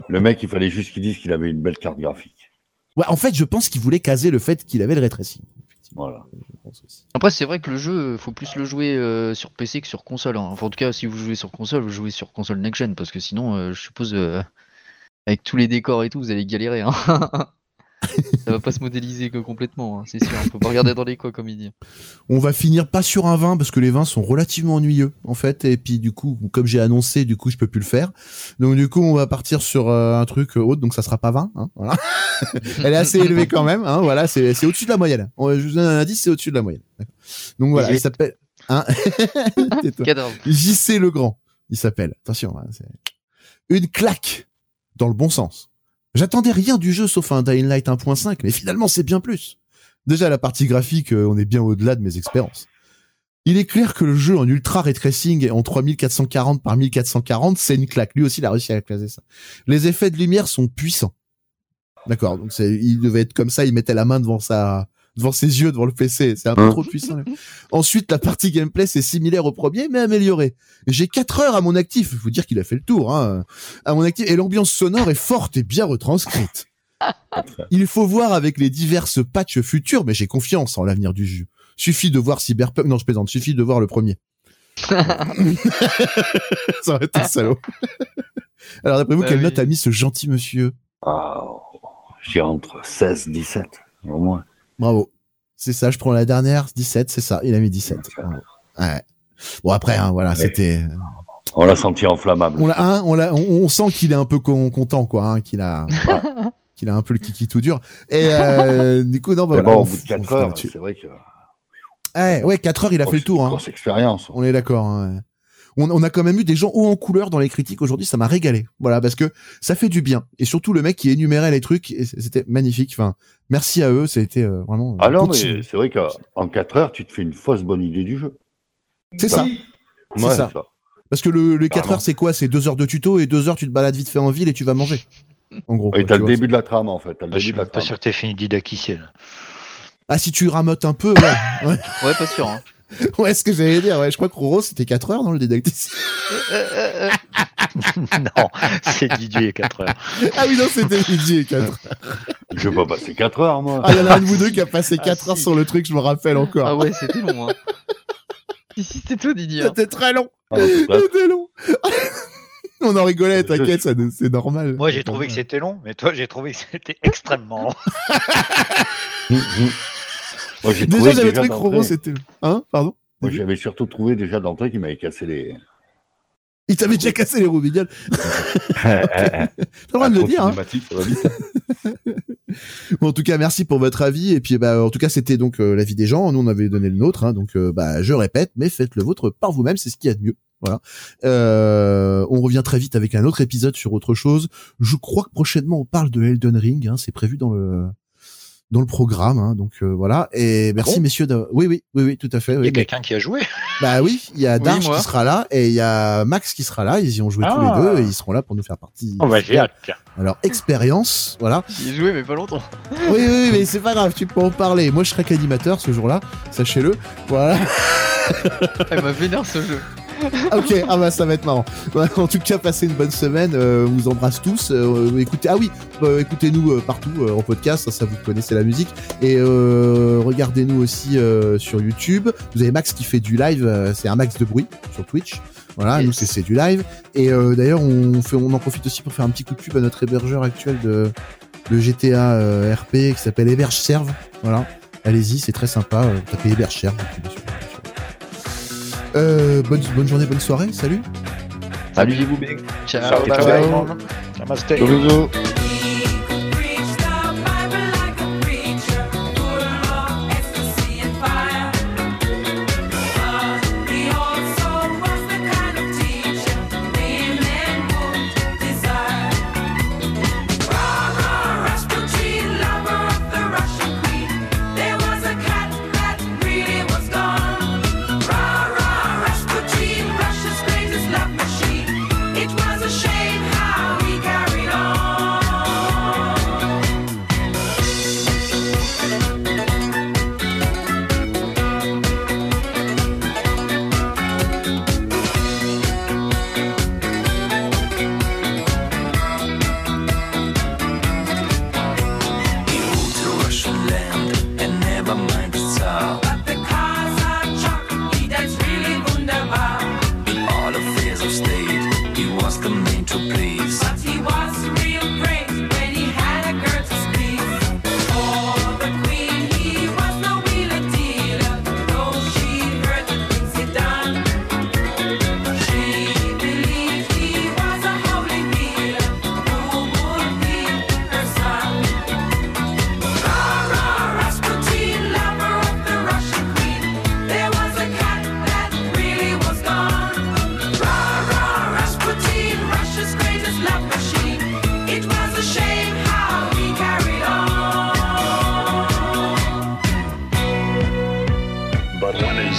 le mec, il fallait juste qu'il dise qu'il avait une belle carte graphique. Ouais, en fait, je pense qu'il voulait caser le fait qu'il avait le ray tracing. Voilà. Je pense aussi. Après, c'est vrai que le jeu, faut plus le jouer euh, sur PC que sur console. hein. Enfin, en tout cas, si vous jouez sur console, vous jouez sur console next-gen, parce que sinon, euh, je suppose, euh, avec tous les décors et tout, vous allez galérer. Hein. Ça va pas se modéliser que complètement, hein, c'est sûr. Faut pas regarder dans les coins, comme il dit. On va finir pas sur un vin parce que les vins sont relativement ennuyeux en fait et puis du coup comme j'ai annoncé du coup je peux plus le faire donc du coup on va partir sur euh, un truc autre donc ça sera pas vin hein, voilà elle est assez élevée quand même hein, voilà c'est c'est au-dessus de la moyenne On- je vous donne un indice c'est au-dessus de la moyenne donc voilà il s'appelle hein. JC Legrand, il s'appelle. Attention, hein, une claque dans le bon sens. J'attendais rien du jeu sauf un Dying Light 1.5, mais finalement c'est bien plus. Déjà la partie graphique, euh, on est bien au-delà de mes expériences. Il est clair que le jeu en ultra ray tracing et en 3440 par 1440, c'est une claque. Lui aussi, il a réussi à classer ça. Les effets de lumière sont puissants. D'accord, donc il devait être comme ça, il mettait la main devant sa, devant ses yeux, devant le PC. C'est un peu Hein. trop puissant. Ensuite, la partie gameplay, c'est similaire au premier, mais amélioré. J'ai 4 heures à mon actif. Il faut dire qu'il a fait le tour, hein. À mon actif. Et l'ambiance sonore est forte et bien retranscrite. Il faut voir avec les diverses patchs futurs, mais j'ai confiance en l'avenir du jeu. Suffit de voir Cyberpunk, non, je plaisante, suffit de voir le premier. Ça aurait été salaud. Alors, d'après vous, Bah quelle oui. note a mis ce gentil monsieur? Ah, j'ai entre 16 17, au moins. Bravo. C'est ça, je prends la dernière, 17, c'est ça, il a mis 17. Bravo. Ouais. Bon, après, hein, voilà, Ouais. c'était, On l'a senti inflammable. on l'a, hein, on l'a, on, on sent qu'il est un peu con- content, quoi, hein, qu'il a, qu'il a un peu le kiki tout dur. Et, euh, du coup, non, bah, voilà, bon, on au bout de f- on 4 fera heures, c'est vrai que. Ouais, ouais, 4 heures, il a fait le tour, hein. Expérience. On est d'accord. hein, ouais. On, on a quand même eu des gens hauts en couleur dans les critiques aujourd'hui, ça m'a régalé. Voilà, parce que ça fait du bien. Et surtout le mec qui énumérait les trucs, c'était magnifique. Enfin, merci à eux, ça a été euh, vraiment. Ah non, continue. mais c'est vrai qu'en 4 heures, tu te fais une fausse bonne idée du jeu. c'est ça. C'est Ouais, ça. Parce que le, les 4 Pardon. heures, c'est quoi? C'est 2 heures de tuto et 2 heures, tu te balades vite fait en ville et tu vas manger. En gros. Et t'as le vois. début de la trame, en fait. T'as le Bah, je suis de la même pas trame. sûr que t'aies fini didacticiel. Ah, si tu ramotes un peu, ouais. ouais. Ouais, pas sûr. Hein. Ouais, ce que j'allais dire, ouais. Je crois que Roro, c'était 4 heures dans le didactique. non, c'est Didier 4 heures. ah oui, non, c'était Didier, 4 Je vais pas passer 4 heures, moi. Ah, il y en a un de vous deux qui a passé Ah, 4 heures si. sur le truc, je me rappelle encore. Ah ouais, c'était long. Hein. si, si, c'était toi, Didier. hein. C'était très long. Ah, C'était long. On en rigolait, t'inquiète, c'est normal. Moi, j'ai trouvé que c'était long, mais toi, j'ai trouvé que c'était extrêmement long. Moi, Déjà, j'avais trouvé que c'était. Hein Pardon Moi, j'avais surtout trouvé déjà d'entrée qu'il m'avait cassé les. Il t'avait déjà cassé les roubignoles. T'as le droit de le dire, hein. Bon, en tout cas, merci pour votre avis. Et puis, bah, en tout cas, c'était donc euh, l'avis des gens. Nous, on avait donné le nôtre. Hein, donc, euh, bah, je répète, mais faites le vôtre par vous-même. C'est ce qu'il y a de mieux. Voilà. Euh, on revient très vite avec un autre épisode sur autre chose. Je crois que prochainement, on parle de Elden Ring. Hein, c'est prévu dans le dans le programme. Hein, donc euh, voilà. Et merci bon messieurs. De... Oui, oui, oui, oui, tout à fait. Il y oui, a mais- quelqu'un qui a joué. Bah oui, il y a Darge qui sera là et il y a Max qui sera là. Ils y ont joué tous les Ah. deux et ils seront là pour nous faire partie. Oh, bah, j'ai hâte. Alors expérience, voilà. J'y ai joué, mais pas longtemps. Oui, oui, oui, mais c'est pas grave, tu peux en parler. Moi, je serai qu'animateur ce jour-là, sachez-le. Voilà. Elle m'a vénère ce jeu. ok, ah bah ça va être marrant. En tout cas, passez une bonne semaine. euh, on vous embrasse tous. Euh, écoutez, ah oui, euh, écoutez-nous euh, partout euh, en podcast. Ça, ça vous connaissez la musique. Et regardez-nous aussi sur YouTube. Vous avez Max qui fait du live. c'est un Max de bruit sur Twitch. Voilà, Yes. nous c'est du live. Et d'ailleurs, on fait, on en profite aussi pour faire un petit coup de pub à notre hébergeur actuel de, de GTA RP qui s'appelle Héberge Serve. Voilà, allez-y, c'est très sympa. Tapez Héberge Serve. Euh, bonne, bonne journée, bonne soirée. Salut. Salut. vous bien. Ciao. Ciao, bye ciao.